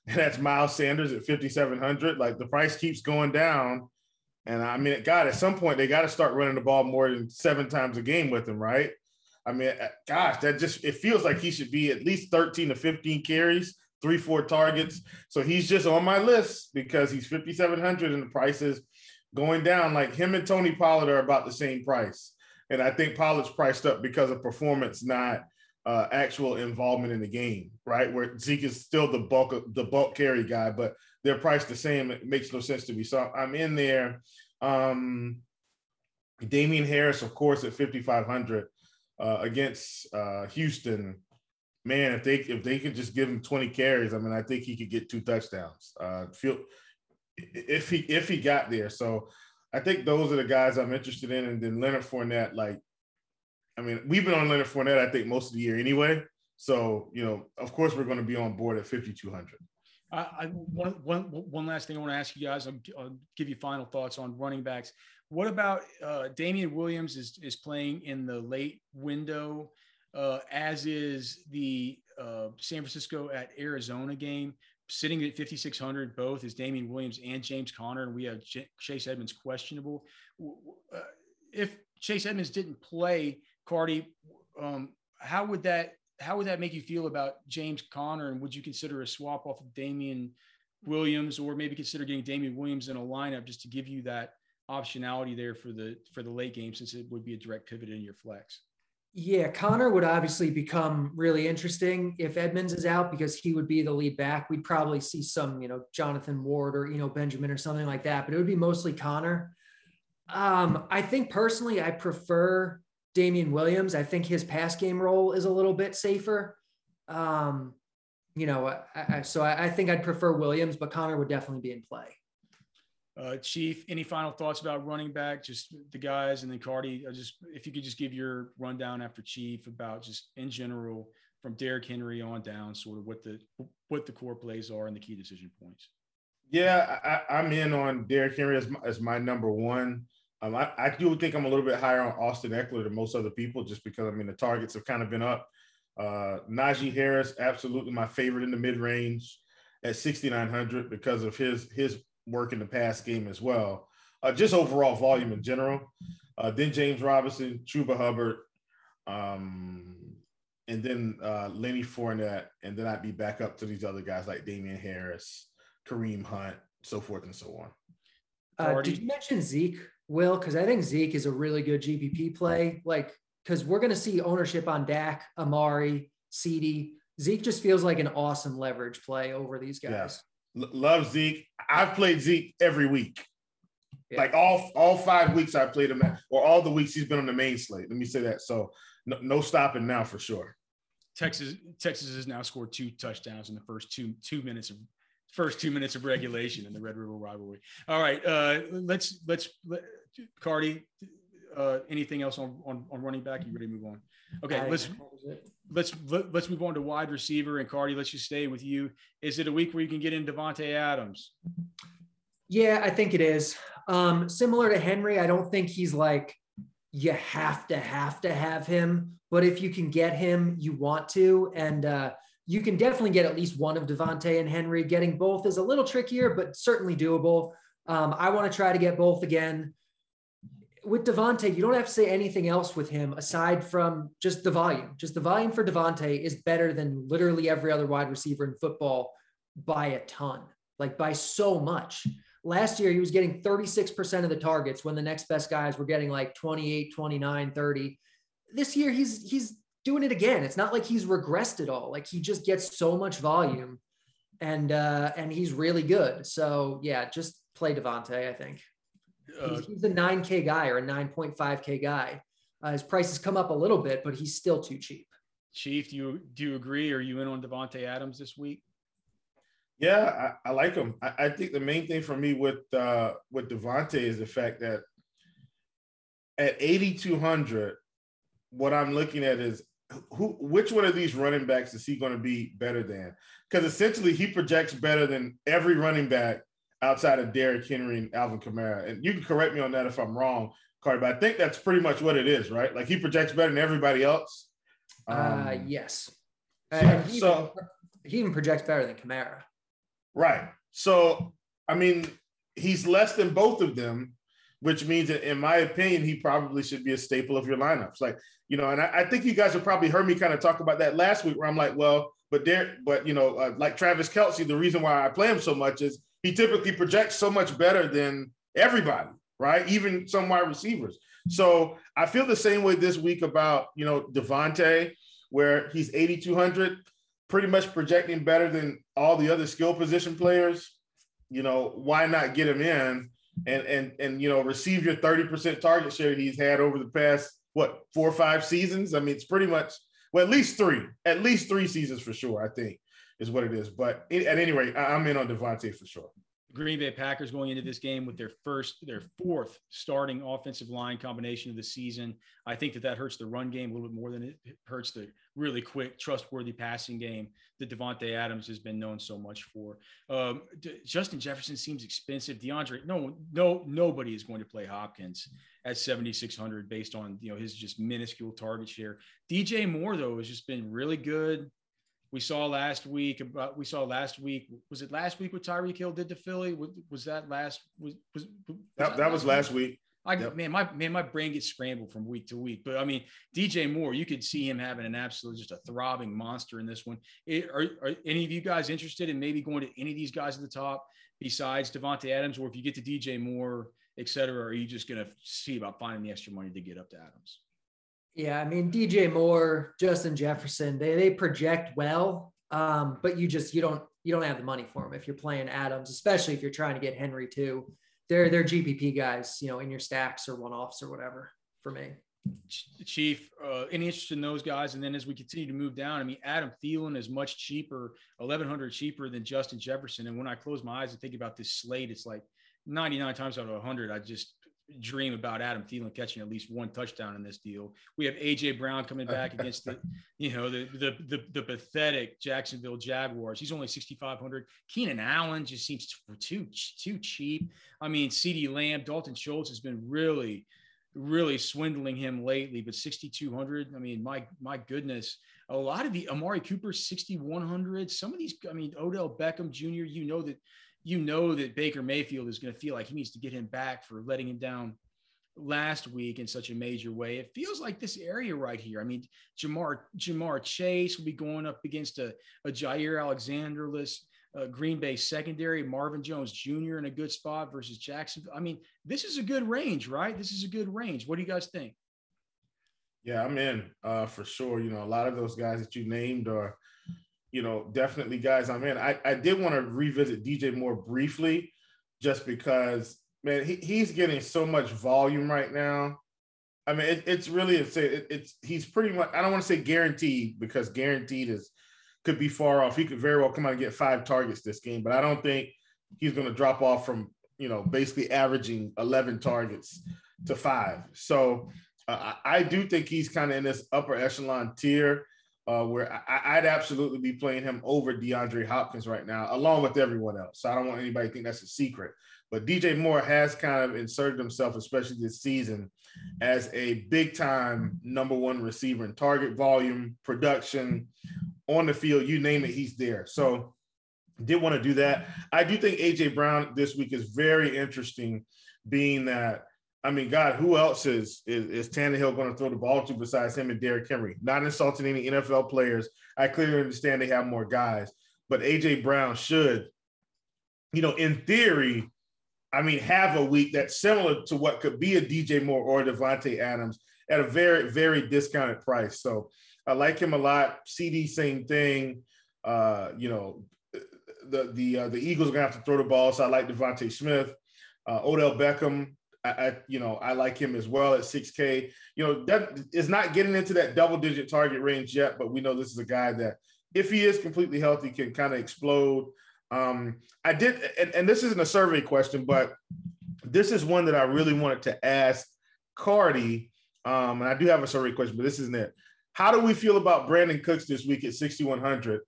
and (laughs) that's Miles Sanders at 5,700. Like the price keeps going down, and I mean, God, at some point they got to start running the ball more than seven times a game with him, right? I mean, uh, gosh, that just it feels like he should be at least 13 to 15 carries, three, four targets. So he's just on my list because he's 5,700 and the prices going down. Like him and Tony Pollard are about the same price. And I think Pollard's priced up because of performance, not uh, actual involvement in the game, right? Where Zeke is still the bulk of the bulk carry guy, but they're priced the same. It makes no sense to me. So I'm in there. Um, Damien Harris, of course, at 5,500 uh, against uh, Houston. Man, if they if they could just give him 20 carries, I mean, I think he could get two touchdowns. Uh, feel if he if he got there. So I think those are the guys I'm interested in. And then Leonard Fournette, like, I mean, we've been on Leonard Fournette, I think, most of the year anyway. So, you know, of course, we're going to be on board at 5,200. I, I one, one, one last thing I want to ask you guys. I'll, I'll, give you final thoughts on running backs. What about uh, Damien Williams is, is playing in the late window, uh, as is the uh, San Francisco at Arizona game sitting at 5,600 both is Damien Williams and James Conner, and we have J- Chase Edmonds questionable. Uh, if Chase Edmonds didn't play Carty, um, how would that how would that make you feel about James Conner, and would you consider a swap off of Damien Williams, or maybe consider getting Damien Williams in a lineup just to give you that optionality there for the for the late game, since it would be a direct pivot in your flex? Yeah, Conner would obviously become really interesting if Edmonds is out because he would be the lead back. We'd probably see some, you know, Jonathan Ward or, you know, Benjamin or something like that, but it would be mostly Conner. Um, I think personally, I prefer Damien Williams. I think his pass game role is a little bit safer. Um, you know, I, I, so I, I think I'd prefer Williams, but Conner would definitely be in play. Uh, Chief, any final thoughts about running back? Just the guys, and then Carty. Just if you could just give your rundown after Chief about just in general from Derrick Henry on down, sort of what the what the core plays are and the key decision points. Yeah, I, am in on Derrick Henry as my, as my number one. Um, I, I do think I'm a little bit higher on Austin Ekeler than most other people, just because I mean the targets have kind of been up. Uh, Najee Harris, absolutely my favorite in the mid range. at 6,900 because of his his work in the pass game as well. Uh, just overall volume in general. Uh, then James Robinson, Chuba Hubbard, um, and then uh, Lenny Fournette, and then I'd be back up to these other guys like Damien Harris, Kareem Hunt, so forth and so on. Uh, did you mention Zeke, Will? Because I think Zeke is a really good GPP play. Like, because we're going to see ownership on Dak, Amari, CD. Zeke just feels like an awesome leverage play over these guys. Yeah. L- love Zeke. I've played Zeke every week. Yeah. Like all all five weeks I played him, or all the weeks he's been on the main slate. Let me say that. So no, no stopping now for sure. Texas Texas has now scored two touchdowns in the first two two minutes of first two minutes of regulation in the Red River rivalry. All right, uh, let's let's let, Carty. Uh, anything else on, on on running back? You ready to move on? Okay, let's let's let's move on to wide receiver and Carty. Let's just stay with you. Is it a week where you can get in Davante Adams? Yeah, I think it is. Um, similar to Henry, I don't think he's like you have to have to have him, but if you can get him, you want to, and uh, you can definitely get at least one of Davante and Henry. Getting both is a little trickier, but certainly doable. Um, I want to try to get both again. With Davante, you don't have to say anything else with him aside from just the volume. Just the volume for Davante is better than literally every other wide receiver in football by a ton, like by so much. Last year, he was getting 36% of the targets when the next best guys were getting like 28, 29, 30. This year, he's he's doing it again. It's not like he's regressed at all. Like he just gets so much volume and uh and he's really good. So yeah, just play Davante, I think. Uh, he's, he's, a 9K guy or a 9.5K guy. Uh, his price has come up a little bit, but he's still too cheap. Chief, do you do you agree? Are you in on Davante Adams this week? Yeah, I, I like him. I, I, think the main thing for me with uh, with Davante is the fact that at 8,200, what I'm looking at is who, which one of these running backs is he going to be better than? Because essentially, he projects better than every running back outside of Derrick Henry and Alvin Kamara. And you can correct me on that if I'm wrong, Carty, but I think that's pretty much what it is, right? Like he projects better than everybody else. Uh, um, uh, yes. And he, so even, he even projects better than Kamara. Right. So, I mean, he's less than both of them, which means that, in my opinion, he probably should be a staple of your lineups. Like, you know, and I, I think you guys have probably heard me kind of talk about that last week where I'm like, well, but there, but, you know, uh, like Travis Kelce, the reason why I play him so much is he typically projects so much better than everybody, right? Even some wide receivers. So I feel the same way this week about, you know, Davante, where he's 8,200 pretty much projecting better than all the other skill position players, you know, why not get him in and and and you know receive your 30% target share he's had over the past what four or five seasons? I mean, it's pretty much well, at least three, at least three seasons for sure, I think is what it is. But at any rate, I'm in on Davante for sure. Green Bay Packers going into this game with their first, their fourth starting offensive line combination of the season. I think that that hurts the run game a little bit more than it hurts the really quick, trustworthy passing game that Davante Adams has been known so much for. Um, Justin Jefferson seems expensive. DeAndre, no, no, nobody is going to play Hopkins at 7,600 based on you know his just minuscule target share. DJ Moore though has just been really good we saw last week about we saw last week was it last week what Tyreek Hill did to Philly? Was, was that last was was, was that, that, that was last week. I yep. man my man my brain gets scrambled from week to week but I mean DJ Moore you could see him having an absolute just a throbbing monster in this one. It, are, are any of you guys interested in maybe going to any of these guys at the top besides Davante Adams? Or if you get to DJ Moore et cetera are you just going to see about finding the extra money to get up to Adams yeah, I mean DJ Moore, Justin Jefferson, they they project well, um, but you just you don't you don't have the money for them if you're playing Adams, especially if you're trying to get Henry too. They're they're GPP guys, you know, in your stacks or one offs or whatever. For me, Chief, uh, any interest in those guys? And then as we continue to move down, I mean, Adam Thielen is much cheaper, eleven hundred cheaper than Justin Jefferson. And when I close my eyes and think about this slate, it's like 99 times out of 100, I just dream about Adam Thielen catching at least one touchdown in this deal. We have AJ Brown coming (laughs) back against the, you know, the, the the the, pathetic Jacksonville Jaguars. He's only 6,500. Keenan Allen just seems too too cheap. I mean, CeeDee Lamb, Dalton Schultz has been really, really swindling him lately. But 6,200. I mean, my my goodness. a lot of the Amari Cooper 6100, some of these, I mean, Odell Beckham Jr., you know that you know that Baker Mayfield is going to feel like he needs to get him back for letting him down last week in such a major way. It feels like this area right here. I mean, Jamar Ja'Marr Chase will be going up against a, a Jaire Alexanderless uh, Green Bay secondary, Marvin Jones Jr. in a good spot versus Jacksonville. I mean, this is a good range, right? This is a good range. What do you guys think? Yeah, I'm in uh, for sure. You know, a lot of those guys that you named are, you know, definitely guys I'm in. I, I did want to revisit DJ Moore briefly, just because, man, he, he's getting so much volume right now. I mean, it, it's really it's it, it's he's pretty much. I don't want to say guaranteed because guaranteed is could be far off. He could very well come out and get five targets this game, but I don't think he's going to drop off from you know basically averaging 11 targets to five. So uh, I do think he's kind of in this upper echelon tier uh, where I, would absolutely be playing him over DeAndre Hopkins right now, along with everyone else. So I don't want anybody to think that's a secret. But DJ Moore has kind of inserted himself, especially this season, as a big time number one receiver in target volume, production, on the field, you name it, he's there. So did want to do that. I do think AJ Brown this week is very interesting, being that I mean, God, who else is is, is Tannehill going to throw the ball to besides him and Derrick Henry? Not insulting any NFL players. I clearly understand they have more guys, but AJ Brown should, you know, in theory, I mean, have a week that's similar to what could be a DJ Moore or Davante Adams at a very, very discounted price. So I like him a lot. CD, same thing. Uh, you know, the the uh, the Eagles are gonna have to throw the ball, so I like DeVonta Smith. Uh, Odell Beckham, I, I, you know I like him as well at 6K. You know that is not getting into that double digit target range yet, but we know this is a guy that if he is completely healthy can kind of explode. Um, I did, and, and this isn't a survey question, but this is one that I really wanted to ask Carty. Um, and I do have a survey question, but this isn't it. How do we feel about Brandin Cooks this week at 6,100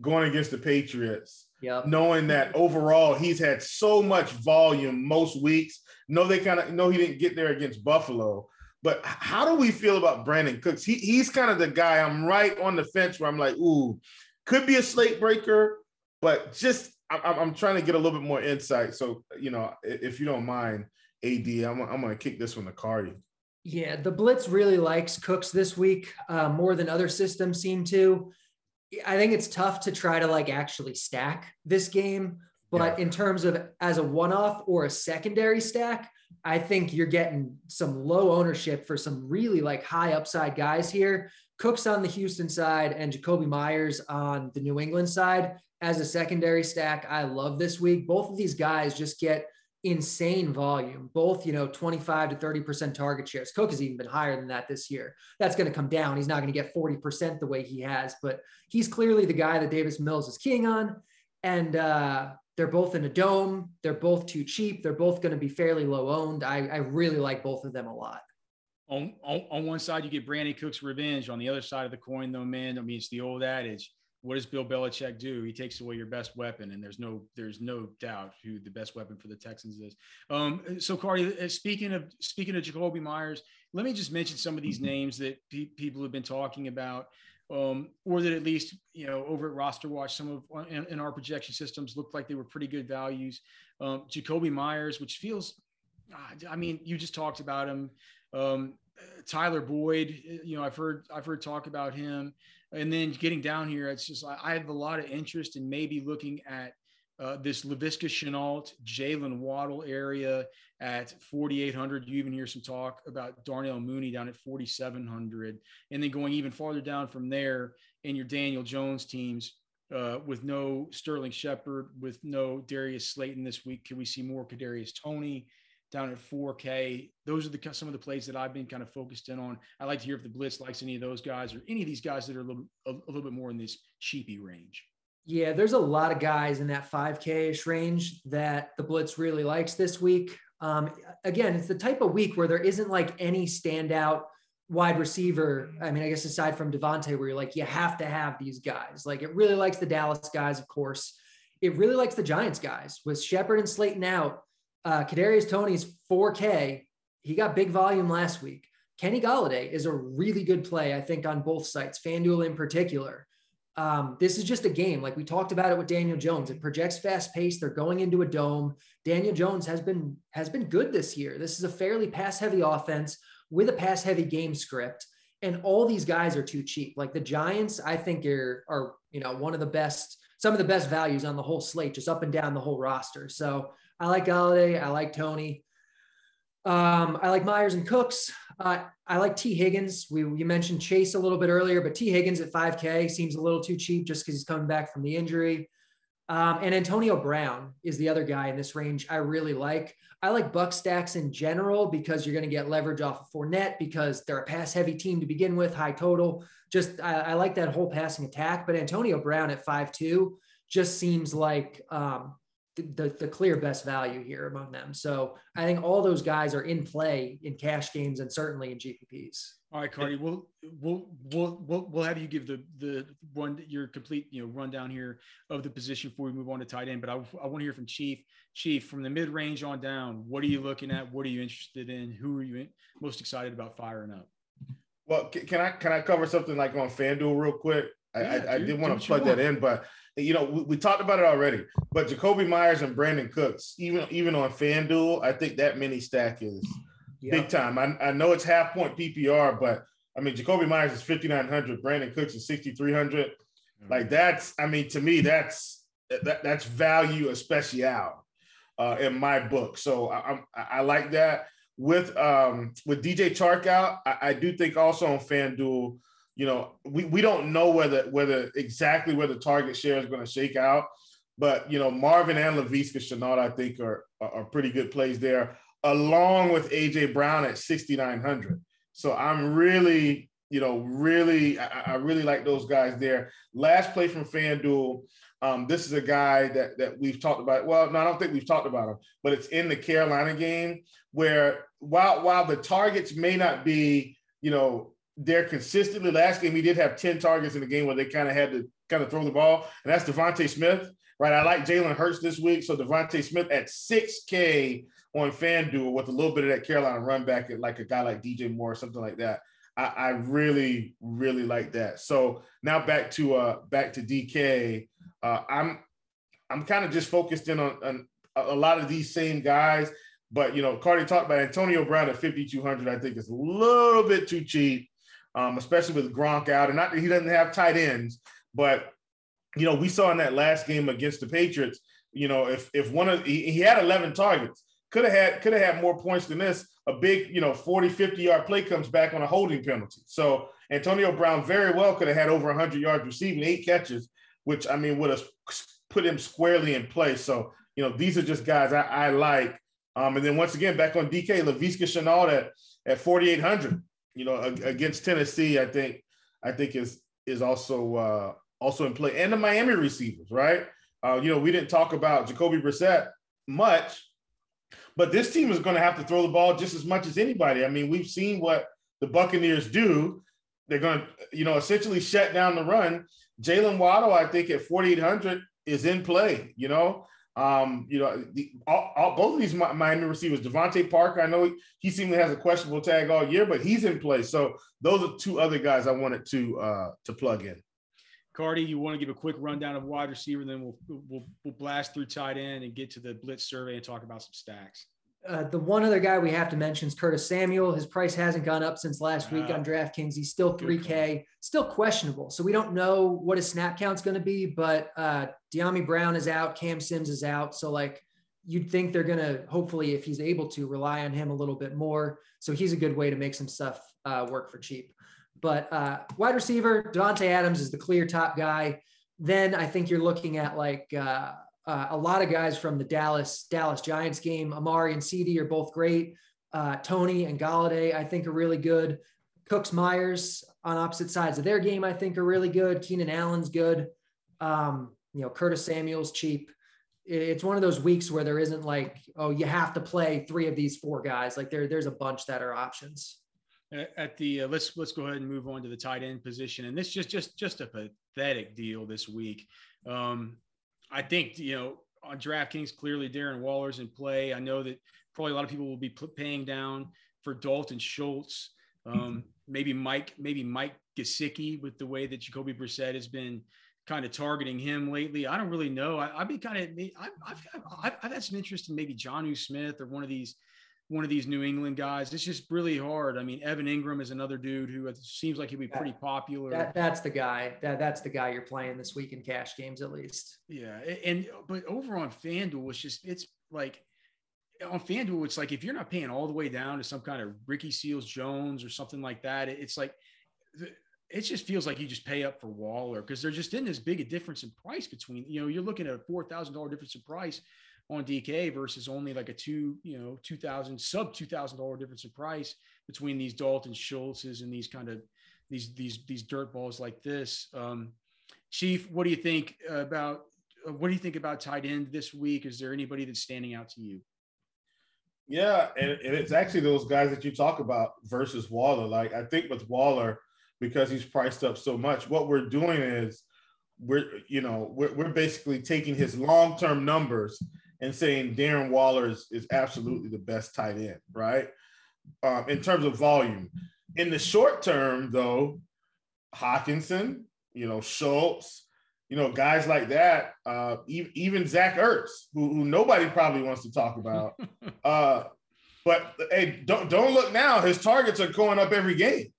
going against the Patriots? Yep. Knowing that overall he's had so much volume most weeks. No, they kind of know he didn't get there against Buffalo. But how do we feel about Brandin Cooks? He, he's kind of the guy I'm right on the fence where I'm like, ooh, could be a slate breaker, but just I'm, I'm trying to get a little bit more insight. So, you know, if you don't mind, AD, I'm, I'm going to kick this one to Carty. Yeah, the Blitz really likes Cooks this week uh, more than other systems seem to. I think it's tough to try to like actually stack this game, but yeah. in terms of as a one off or a secondary stack, I think you're getting some low ownership for some really like high upside guys here. Cooks on the Houston side and Jakobi Meyers on the New England side as a secondary stack. I love this week. Both of these guys just get insane volume, both, you know, 25 to 30% target shares. Cook has even been higher than that this year. That's going to come down. He's not going to get 40% the way he has, but he's clearly the guy that Davis Mills is keying on. And uh, they're both in a dome. They're both too cheap. They're both going to be fairly low owned. I, I really like both of them a lot. On, on, on one side, you get Brandin Cook's revenge. On the other side of the coin, though, man, I mean, it's the old adage what does Bill Belichick do? He takes away your best weapon, and there's no there's no doubt who the best weapon for the Texans is. Um, so, Carty, uh, speaking of speaking of Jakobi Meyers, let me just mention some of these (laughs) names that pe- people have been talking about, um, or that at least you know over at Roster Watch, some of uh, in, in our projection systems looked like they were pretty good values. Um, Jakobi Meyers, which feels, I mean, you just talked about him. Um, Tyler Boyd, you know, I've heard I've heard talk about him and then getting down here, it's just I have a lot of interest in maybe looking at uh, this Laviska Shenault, Jaylen Waddle area at 4,800. You even hear some talk about Darnell Mooney down at 4,700, and then going even farther down from there in your Daniel Jones teams uh, with no Sterling Shepard, with no Darius Slayton this week. Can we see more Kadarius Toney? down at 4K. Those are the some of the plays that I've been kind of focused in on. I'd like to hear if the Blitz likes any of those guys or any of these guys that are a little a, a little bit more in this cheapy range. Yeah, there's a lot of guys in that 5K ish range that the Blitz really likes this week. Um, again, it's the type of week where there isn't like any standout wide receiver. I mean, I guess aside from Davante, where you're like, you have to have these guys. Like it really likes the Dallas guys, of course. It really likes the Giants guys with Shepard and Slayton out uh, Kadarius Toney's 4K. He got big volume last week. Kenny Golladay is a really good play, I think, on both sites, FanDuel in particular. Um, this is just a game. Like we talked about it with Daniel Jones. It projects fast pace. They're going into a dome. Daniel Jones has been has been good this year. This is a fairly pass heavy offense with a pass heavy game script. And all these guys are too cheap. Like the Giants, I think are are you know one of the best, some of the best values on the whole slate, just up and down the whole roster. So I like Golladay. I like Toney. Um, I like Meyers and Cooks. Uh, I like Tee Higgins. We you mentioned Chase a little bit earlier, but Tee Higgins at 5K seems a little too cheap just because he's coming back from the injury. Um, and Antonio Brown is the other guy in this range I really like. I like Buck stacks in general because you're going to get leverage off of Fournette because they're a pass heavy team to begin with, high total. Just I, I like that whole passing attack. But Antonio Brown at five two just seems like um, the, the clear best value here among them. So I think all those guys are in play in cash games and certainly in GPPs. All right, Carty, we'll we'll we'll we'll, we'll have you give the the one your complete you know rundown here of the position before we move on to tight end. But I, I want to hear from Chief. Chief, from the mid range on down, what are you looking at? What are you interested in? Who are you most excited about firing up? Well, can I can I cover something like on FanDuel real quick? I, yeah, I, I did want to plug that in, but you know, we, we, talked about it already. But Jakobi Meyers and Brandin Cooks, even even on FanDuel, I think that mini stack is big time. I, I know it's half point PPR, but I mean, Jakobi Meyers is 5,900, Brandin Cooks is 6,300. Mm-hmm. Like that's, I mean, to me, that's that, that's value especial uh, in my book. So I, I, I like that. With um with DJ Chark out, I, I do think also on FanDuel, you know, we, we don't know whether whether exactly where the target share is going to shake out. But you know, Marvin and Laviska Shenault, I think, are, are pretty good plays there along with AJ Brown at 6,900. So I'm really, you know, really, I, I, really like those guys there. Last play from FanDuel. Um, this is a guy that that we've talked about. Well, no, I don't think we've talked about him, but it's in the Carolina game where while while the targets may not be, you know, they're consistently. Last game he did have 10 targets in the game where they kind of had to kind of throw the ball, and that's DeVonta Smith, right? I like Jalen Hurts this week, so DeVonta Smith at 6K on FanDuel with a little bit of that Carolina run back at like a guy like DJ Moore or something like that. I, I really, really like that. So now back to uh back to DK. Uh, I'm I'm kind of just focused in on, on a lot of these same guys. But you know, Carty talked about Antonio Brown at 5,200. I think is a little bit too cheap, um, especially with Gronk out. And not that he doesn't have tight ends, but you know, we saw in that last game against the Patriots. You know, if if one of he, he had 11 targets, could have had could have had more points than this. A big, you know, 40, 50 yard play comes back on a holding penalty. So Antonio Brown very well could have had over 100 yards receiving, eight catches, which I mean would have put him squarely in place. So, you know, these are just guys I, I like. Um, and then once again, back on DK, Laviska Shenault at, at 4,800, you know, against Tennessee, I think, I think is, is also, uh, also in play. And the Miami receivers, right? Uh, you know, we didn't talk about Jacoby Brissett much, but this team is going to have to throw the ball just as much as anybody. I mean, we've seen what the Buccaneers do. They're going to, you know, essentially shut down the run. Jaylen Waddle, I think, at 4,800 is in play. You know, um, you know, the, all, all, both of these Miami receivers, DeVante Parker, I know he, he seemingly has a questionable tag all year, but he's in play. So those are two other guys I wanted to uh, to plug in. Carty, you want to give a quick rundown of wide receiver, then we'll we'll we'll blast through tight end and get to the blitz survey and talk about some stacks. Uh, the one other guy we have to mention is Curtis Samuel. His price hasn't gone up since last week on DraftKings. He's still 3K, still questionable. So we don't know what his snap count's going to be, but uh, Dyami Brown is out, Cam Sims is out. So like you'd think they're going to hopefully, if he's able to, rely on him a little bit more. So he's a good way to make some stuff uh, work for cheap. But uh, wide receiver, Davante Adams is the clear top guy. Then I think you're looking at like uh, a lot of guys from the Dallas Dallas Giants game. Amari and CD are both great. Uh, Toney and Golladay, I think, are really good. Cooks Meyers on opposite sides of their game, I think, are really good. Keenan Allen's good. Um, you know, Curtis Samuel's cheap. It's one of those weeks where there isn't like, oh, you have to play three of these four guys. Like there, there's a bunch that are options at the uh, let's let's go ahead and move on to the tight end position and this just just just a pathetic deal this week um i think you know on draftkings clearly darren waller's in play i know that probably a lot of people will be paying down for dalton schultz Um, maybe Mike, maybe Mike Gesicki with the way that Jacoby Brissett has been kind of targeting him lately. I don't really know. I, would be kind of, I've, I've, I've, had some interest in maybe Jonnu Smith or one of these, one of these New England guys. It's just really hard. I mean, Evan Engram is another dude who seems like he'd be pretty popular. That, that's the guy. That, that's the guy you're playing this week in cash games, at least. Yeah, and but over on FanDuel, it's just it's like on FanDuel, it's like if you're not paying all the way down to some kind of Ricky Seals Jones or something like that, it's like it just feels like you just pay up for Waller because there just isn't as big a difference in price between, you know, you're looking at a four thousand dollar difference in price on DK versus only like a two, you know, two thousand sub two thousand dollar difference in price between these Dalton Schultzes and these kind of these these these dirt balls like this. Um, Chief, what do you think about uh, what do you think about tight end this week? Is there anybody that's standing out to you? Yeah, and, and it's actually those guys that you talk about versus Waller. Like I think with Waller, because he's priced up so much, what we're doing is we're you know we're, we're basically taking his long-term numbers and saying Darren Waller is, is absolutely the best tight end, right? Um, in terms of volume. In the short term, though, Hockenson, you know, Schultz, you know, guys like that, uh, even, even Zach Ertz, who, who, nobody probably wants to talk about. (laughs) uh, but hey, don't don't look now. His targets are going up every game,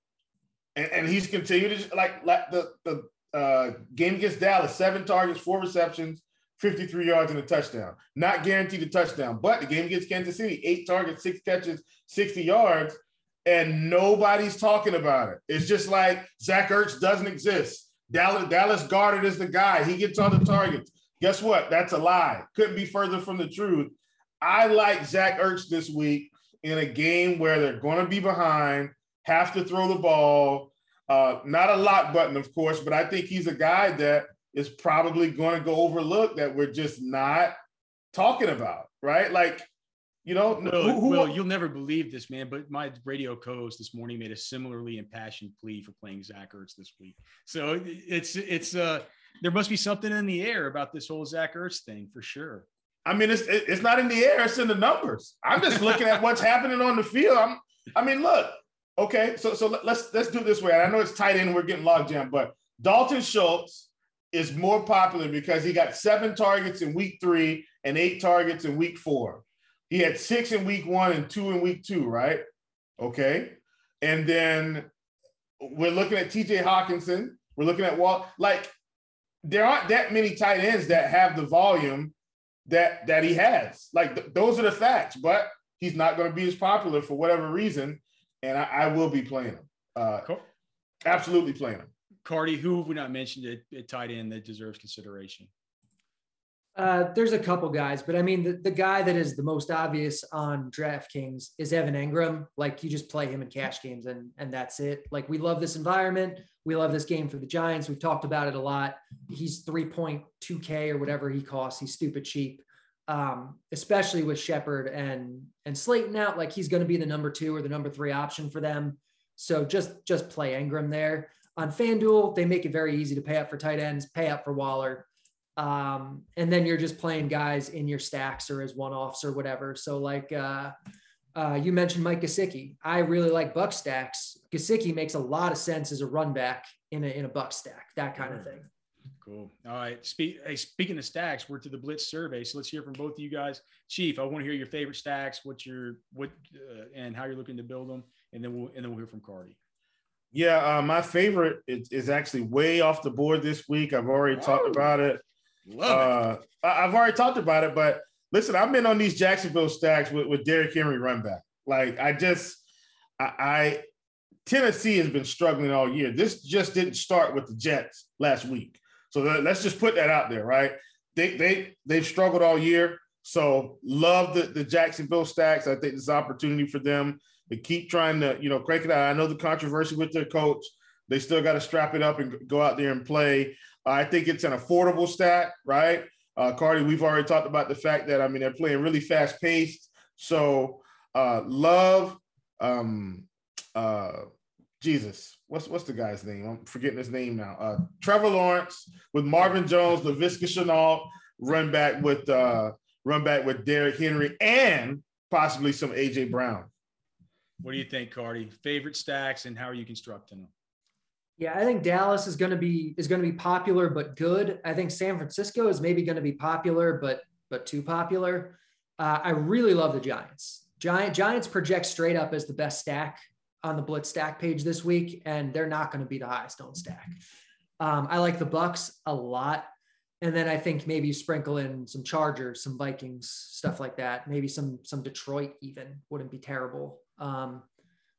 and, and he's continued to like like the the uh, game against Dallas, seven targets, four receptions, 53 yards and a touchdown. Not guaranteed a touchdown, but the game against Kansas City, eight targets, six catches, 60 yards, and nobody's talking about it. It's just like Zach Ertz doesn't exist. Dallas, Dallas Goedert is the guy. He gets all the targets. Guess what? That's a lie. Couldn't be further from the truth. I like Zach Ertz this week in a game where they're going to be behind, have to throw the ball. Uh, not a lot button, of course, but I think he's a guy that is probably going to go overlooked that we're just not talking about, right? Like you know, Will, who, who, Will, you'll never believe this, man. But my radio co-host this morning made a similarly impassioned plea for playing Zach Ertz this week. So it's it's uh there must be something in the air about this whole Zach Ertz thing for sure. I mean, it's it's not in the air; it's in the numbers. I'm just looking at what's happening on the field. I'm, I mean, look, okay, so so let's let's do this way. I know it's tight end; we're getting logged in, but Dalton Schultz is more popular because he got seven targets in week three and eight targets in week four. He had six in week one and two in week two, right? Okay. And then we're looking at TJ Hockenson. We're looking at Walt. Like, there aren't that many tight ends that have the volume that that he has. Like, th- those are the facts, but he's not going to be as popular for whatever reason. And I, I will be playing him. Uh, cool. Absolutely playing him. Carty, who have we not mentioned at, at tight end that deserves consideration? Uh, there's a couple guys, but I mean, the, the guy that is the most obvious on DraftKings is Evan Engram. Like you just play him in cash games and, and that's it. Like we love this environment. We love this game for the Giants. We've talked about it a lot. He's 3.2K or whatever he costs. He's stupid cheap. Um, especially with Shepard and, and Slayton out, like he's going to be the number two or the number three option for them. So just, just play Engram there on FanDuel. They make it very easy to pay up for tight ends, pay up for Waller um, and then you're just playing guys in your stacks or as one-offs or whatever. So like uh, uh, you mentioned Mike Gesicki. I really like Buck stacks. Gesicki makes a lot of sense as a run back in a, in a Buck stack, that kind of thing. Cool. All right. Speak, hey, speaking of stacks, we're to the Blitz survey. So let's hear from both of you guys. Chief, I want to hear your favorite stacks, what your what uh, and how you're looking to build them, and then we'll and then we'll hear from Carty. Yeah, uh, my favorite is, is, actually way off the board this week. I've already talked about it. Love uh, I've already talked about it, but listen, I've been on these Jacksonville stacks with, with Derrick Henry run back. Like I just, I, I Tennessee has been struggling all year. This just didn't start with the Jets last week. So let's just put that out there, right? They they they've struggled all year. So love the, the Jacksonville stacks. I think this opportunity for them to keep trying to, you know, crank it out. I know the controversy with their coach. They still got to strap it up and go out there and play. I think it's an affordable stat, right? Uh, Carty, we've already talked about the fact that I mean they're playing really fast paced. So uh, love, um, uh, Jesus, what's what's the guy's name? I'm forgetting his name now. Uh, Trevor Lawrence with Marvin Jones, Laviska Shenault, run back with uh, run back with Derrick Henry, and possibly some AJ Brown. What do you think, Carty? Favorite stacks and how are you constructing them? Yeah, I think Dallas is going to be is going to be popular but good. I think San Francisco is maybe going to be popular but but too popular. Uh, I really love the Giants. Giant Giants project straight up as the best stack on the Blitz stack page this week, and they're not going to be the highest owned stack. Um, I like the Bucs a lot, and then I think maybe sprinkle in some Chargers, some Vikings, stuff like that. Maybe some some Detroit even wouldn't be terrible. Um,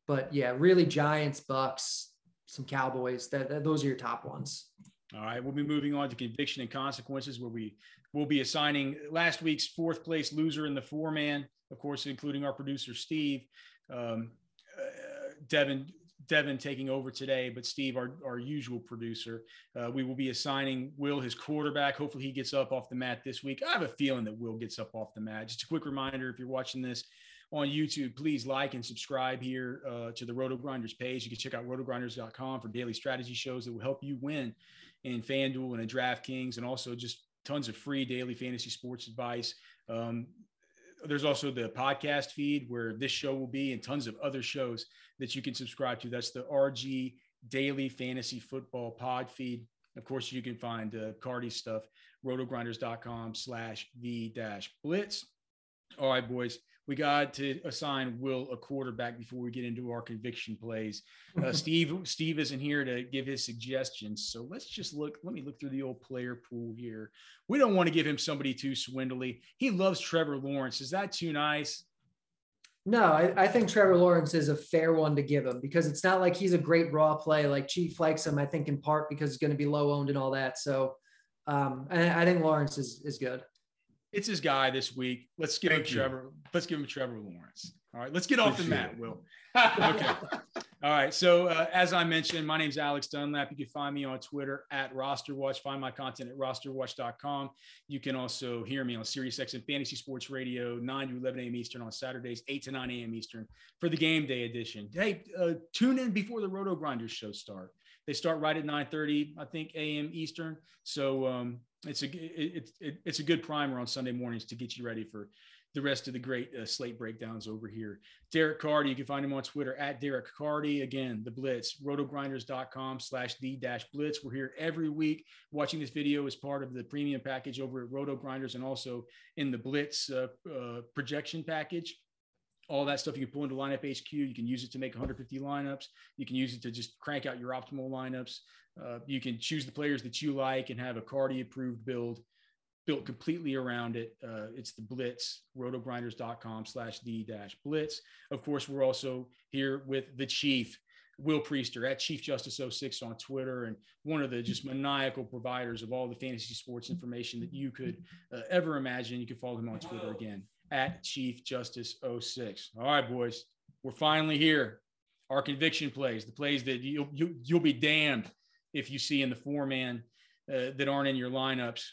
but yeah, really Giants, Bucs, some Cowboys. That, that those are your top ones. All right, we'll be moving on to conviction and consequences, where we will be assigning last week's fourth place loser in the four man, of course, including our producer Steve. Um, uh, Devin Devin taking over today, but Steve, our, our usual producer, uh, we will be assigning Will his quarterback. Hopefully, he gets up off the mat this week. I have a feeling that Will gets up off the mat. Just a quick reminder if you're watching this on YouTube, please like and subscribe here uh, to the Roto Grinders page. You can check out rotogrinders.com for daily strategy shows that will help you win in FanDuel and in DraftKings, and also just tons of free daily fantasy sports advice. Um, there's also the podcast feed where this show will be and tons of other shows that you can subscribe to. That's the RG Daily Fantasy Football Pod feed. Of course, you can find uh, Carty stuff, rotogrinders.com slash the dash blitz. All right, boys we got to assign Will a quarterback before we get into our conviction plays. Uh, (laughs) Steve Steve isn't here to give his suggestions, so let's just look. Let me look through the old player pool here. We don't want to give him somebody too swindly. He loves Trevor Lawrence. Is that too nice? No, I, I, think Trevor Lawrence is a fair one to give him because it's not like he's a great raw play. Like Chief likes him, I think, in part because he's going to be low owned and all that. So um, I, I think Lawrence is is good it's his guy this week. Let's give Thank him you. Trevor. Let's give him Trevor Lawrence. All right, let's get off Appreciate the mat, Will. (laughs) okay. All right. So uh, as I mentioned, my name is Alex Dunlap. You can find me on Twitter at RosterWatch. Find my content at rosterwatch.com. You can also hear me on SiriusXM Fantasy Sports Radio, 9 to 11 a.m. Eastern on Saturdays, 8 to 9 a.m. Eastern for the game day edition. Hey, uh, tune in before the Roto Grinders show start. They start right at 9:30, I think, a.m. Eastern. So um, it's a it, it, it's a good primer on Sunday mornings to get you ready for the rest of the great uh, slate breakdowns over here. Derek Carty, you can find him on Twitter at Derek Carty. Again, the Blitz, rotogrinders.com slash the dash Blitz. We're here every week. Watching this video is part of the premium package over at Roto Grinders and also in the Blitz uh, uh, projection package all that stuff you can pull into lineup HQ. You can use it to make 150 lineups. You can use it to just crank out your optimal lineups. Uh, you can choose the players that you like and have a Carty approved build built completely around it. Uh, it's the Blitz, rotogrinders.com slash the dash Blitz. Of course, we're also here with the Chief, Will Priester at Chief Justice 06 on Twitter, and one of the just maniacal providers of all the fantasy sports information that you could uh, ever imagine. You can follow him on Twitter again at Chief Justice 06. All right, boys, we're finally here. Our conviction plays, the plays that you, you, you'll be damned if you see in the four man uh, that aren't in your lineups.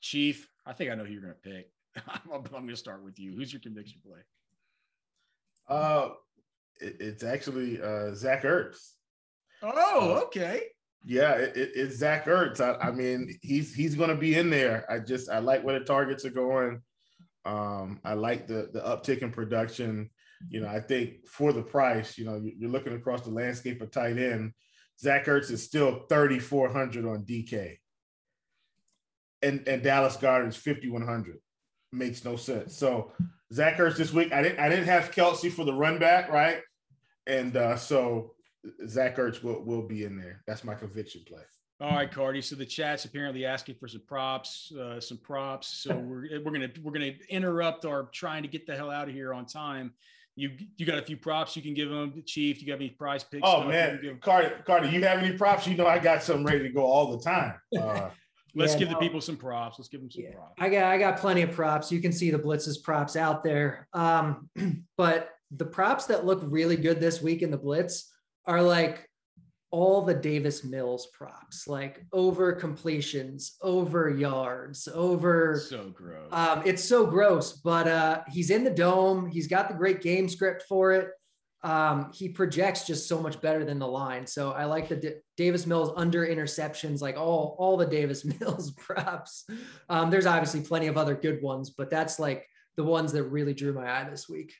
Chief, I think I know who you're going to pick. (laughs) I'm, I'm going to start with you. Who's your conviction play? Uh, it, it's actually uh, Zach Ertz. Oh, uh, okay. Yeah, it, it, it's Zach Ertz. I, I mean, he's he's going to be in there. I just I like where the targets are going. Um, I like the the uptick in production. You know, I think for the price, you know, you're looking across the landscape of tight end. Zach Ertz is still 3,400 on DK, and and Dallas Goedert is 5,100. Makes no sense. So Zach Ertz this week, I didn't I didn't have Kelce for the run back, right? And uh, so Zach Ertz will will be in there. That's my conviction play. All right, Carty. So the chat's apparently asking for some props, uh, some props. So (laughs) we're we're gonna we're gonna interrupt our trying to get the hell out of here on time. You you got a few props you can give them, Chief. You got any prize picks? Oh man, give- Carty, Carty, you have any props? You know I got some ready to go all the time. (laughs) Uh, Let's yeah, give no, the people some props. Let's give them some yeah, props. I got I got plenty of props. You can see the blitzes props out there. Um, (clears throat) but the props that look really good this week in the blitz are like all the Davis Mills props, like over completions, over yards, over so gross. Um, it's so gross, but uh, he's in the dome. He's got the great game script for it. Um, he projects just so much better than the line. So I like the D- Davis Mills under interceptions, like all all the Davis (laughs) Mills props. Um, there's obviously plenty of other good ones, but that's like the ones that really drew my eye this week.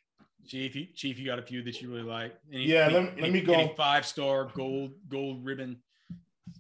Chief, you, Chief, you got a few that you really like. Any, yeah, let, any, let me go. Five star gold gold ribbon.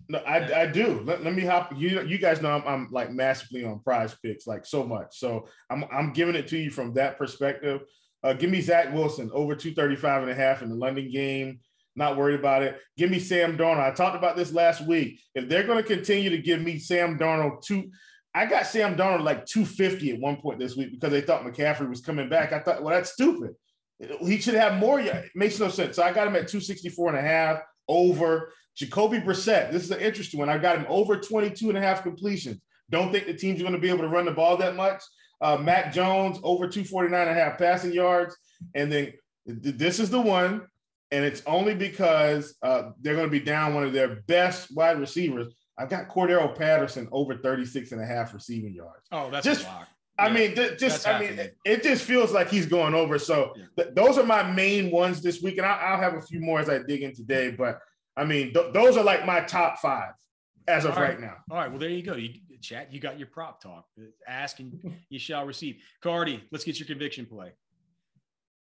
No, I, I do. Let, let me hop. You you guys know I'm, I'm like massively on prize picks, like so much. So I'm I'm giving it to you from that perspective. Uh, give me Zach Wilson over 235 and a half in the London game. Not worried about it. Give me Sam Darnold. I talked about this last week. If they're going to continue to give me Sam Darnold two, I got Sam Darnold like 250 at one point this week because they thought McCaffrey was coming back. I thought, well, that's stupid. He should have more. It makes no sense. So I got him at 264 and a half over Jacoby Brissett. This is an interesting one. I got him over 22 and a half completions. Don't think the team's going to be able to run the ball that much. Uh, Mac Jones over 249 and a half passing yards. And then this is the one and it's only because uh, they're going to be down one of their best wide receivers. I've got Cordarrelle Patterson over 36 and a half receiving yards. Oh, that's just, a lock. I mean, th- just, I happening. mean, it just feels like he's going over. So yeah. th- those are my main ones this week. And I'll, I'll, have a few more as I dig in today. But I mean, th- those are like my top five as of right. right. now. All right. Well, there you go. You chat, you got your prop talk. Ask and you shall receive. Carty, let's get your conviction play.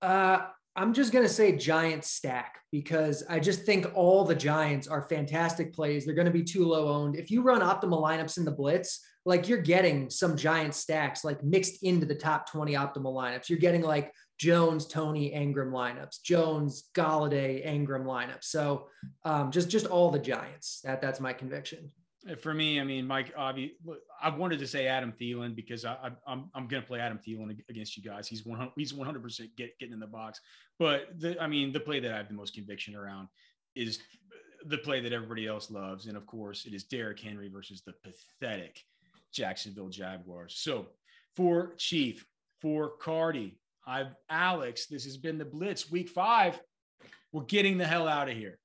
Uh, I'm just going to say giant stack because I just think all the giants are fantastic plays. They're going to be too low owned. If you run optimal lineups in the blitz, like you're getting some giant stacks like mixed into the top 20 optimal lineups. You're getting like Jones, Toney, Engram lineups, Jones, Golladay, Engram lineups. So um, just just all the giants. That that's my conviction. For me, I mean, Mike, I wanted to say Adam Thielen because I, am I'm, I'm going to play Adam Thielen against you guys. He's 100 he's 100 percent get, getting in the box. But the, I mean, the play that I have the most conviction around is the play that everybody else loves, and of course, it is Derrick Henry versus the pathetic Jacksonville Jaguars. So for Chief, for Carty, I've Alex. This has been the Blitz Week Five. We're getting the hell out of here.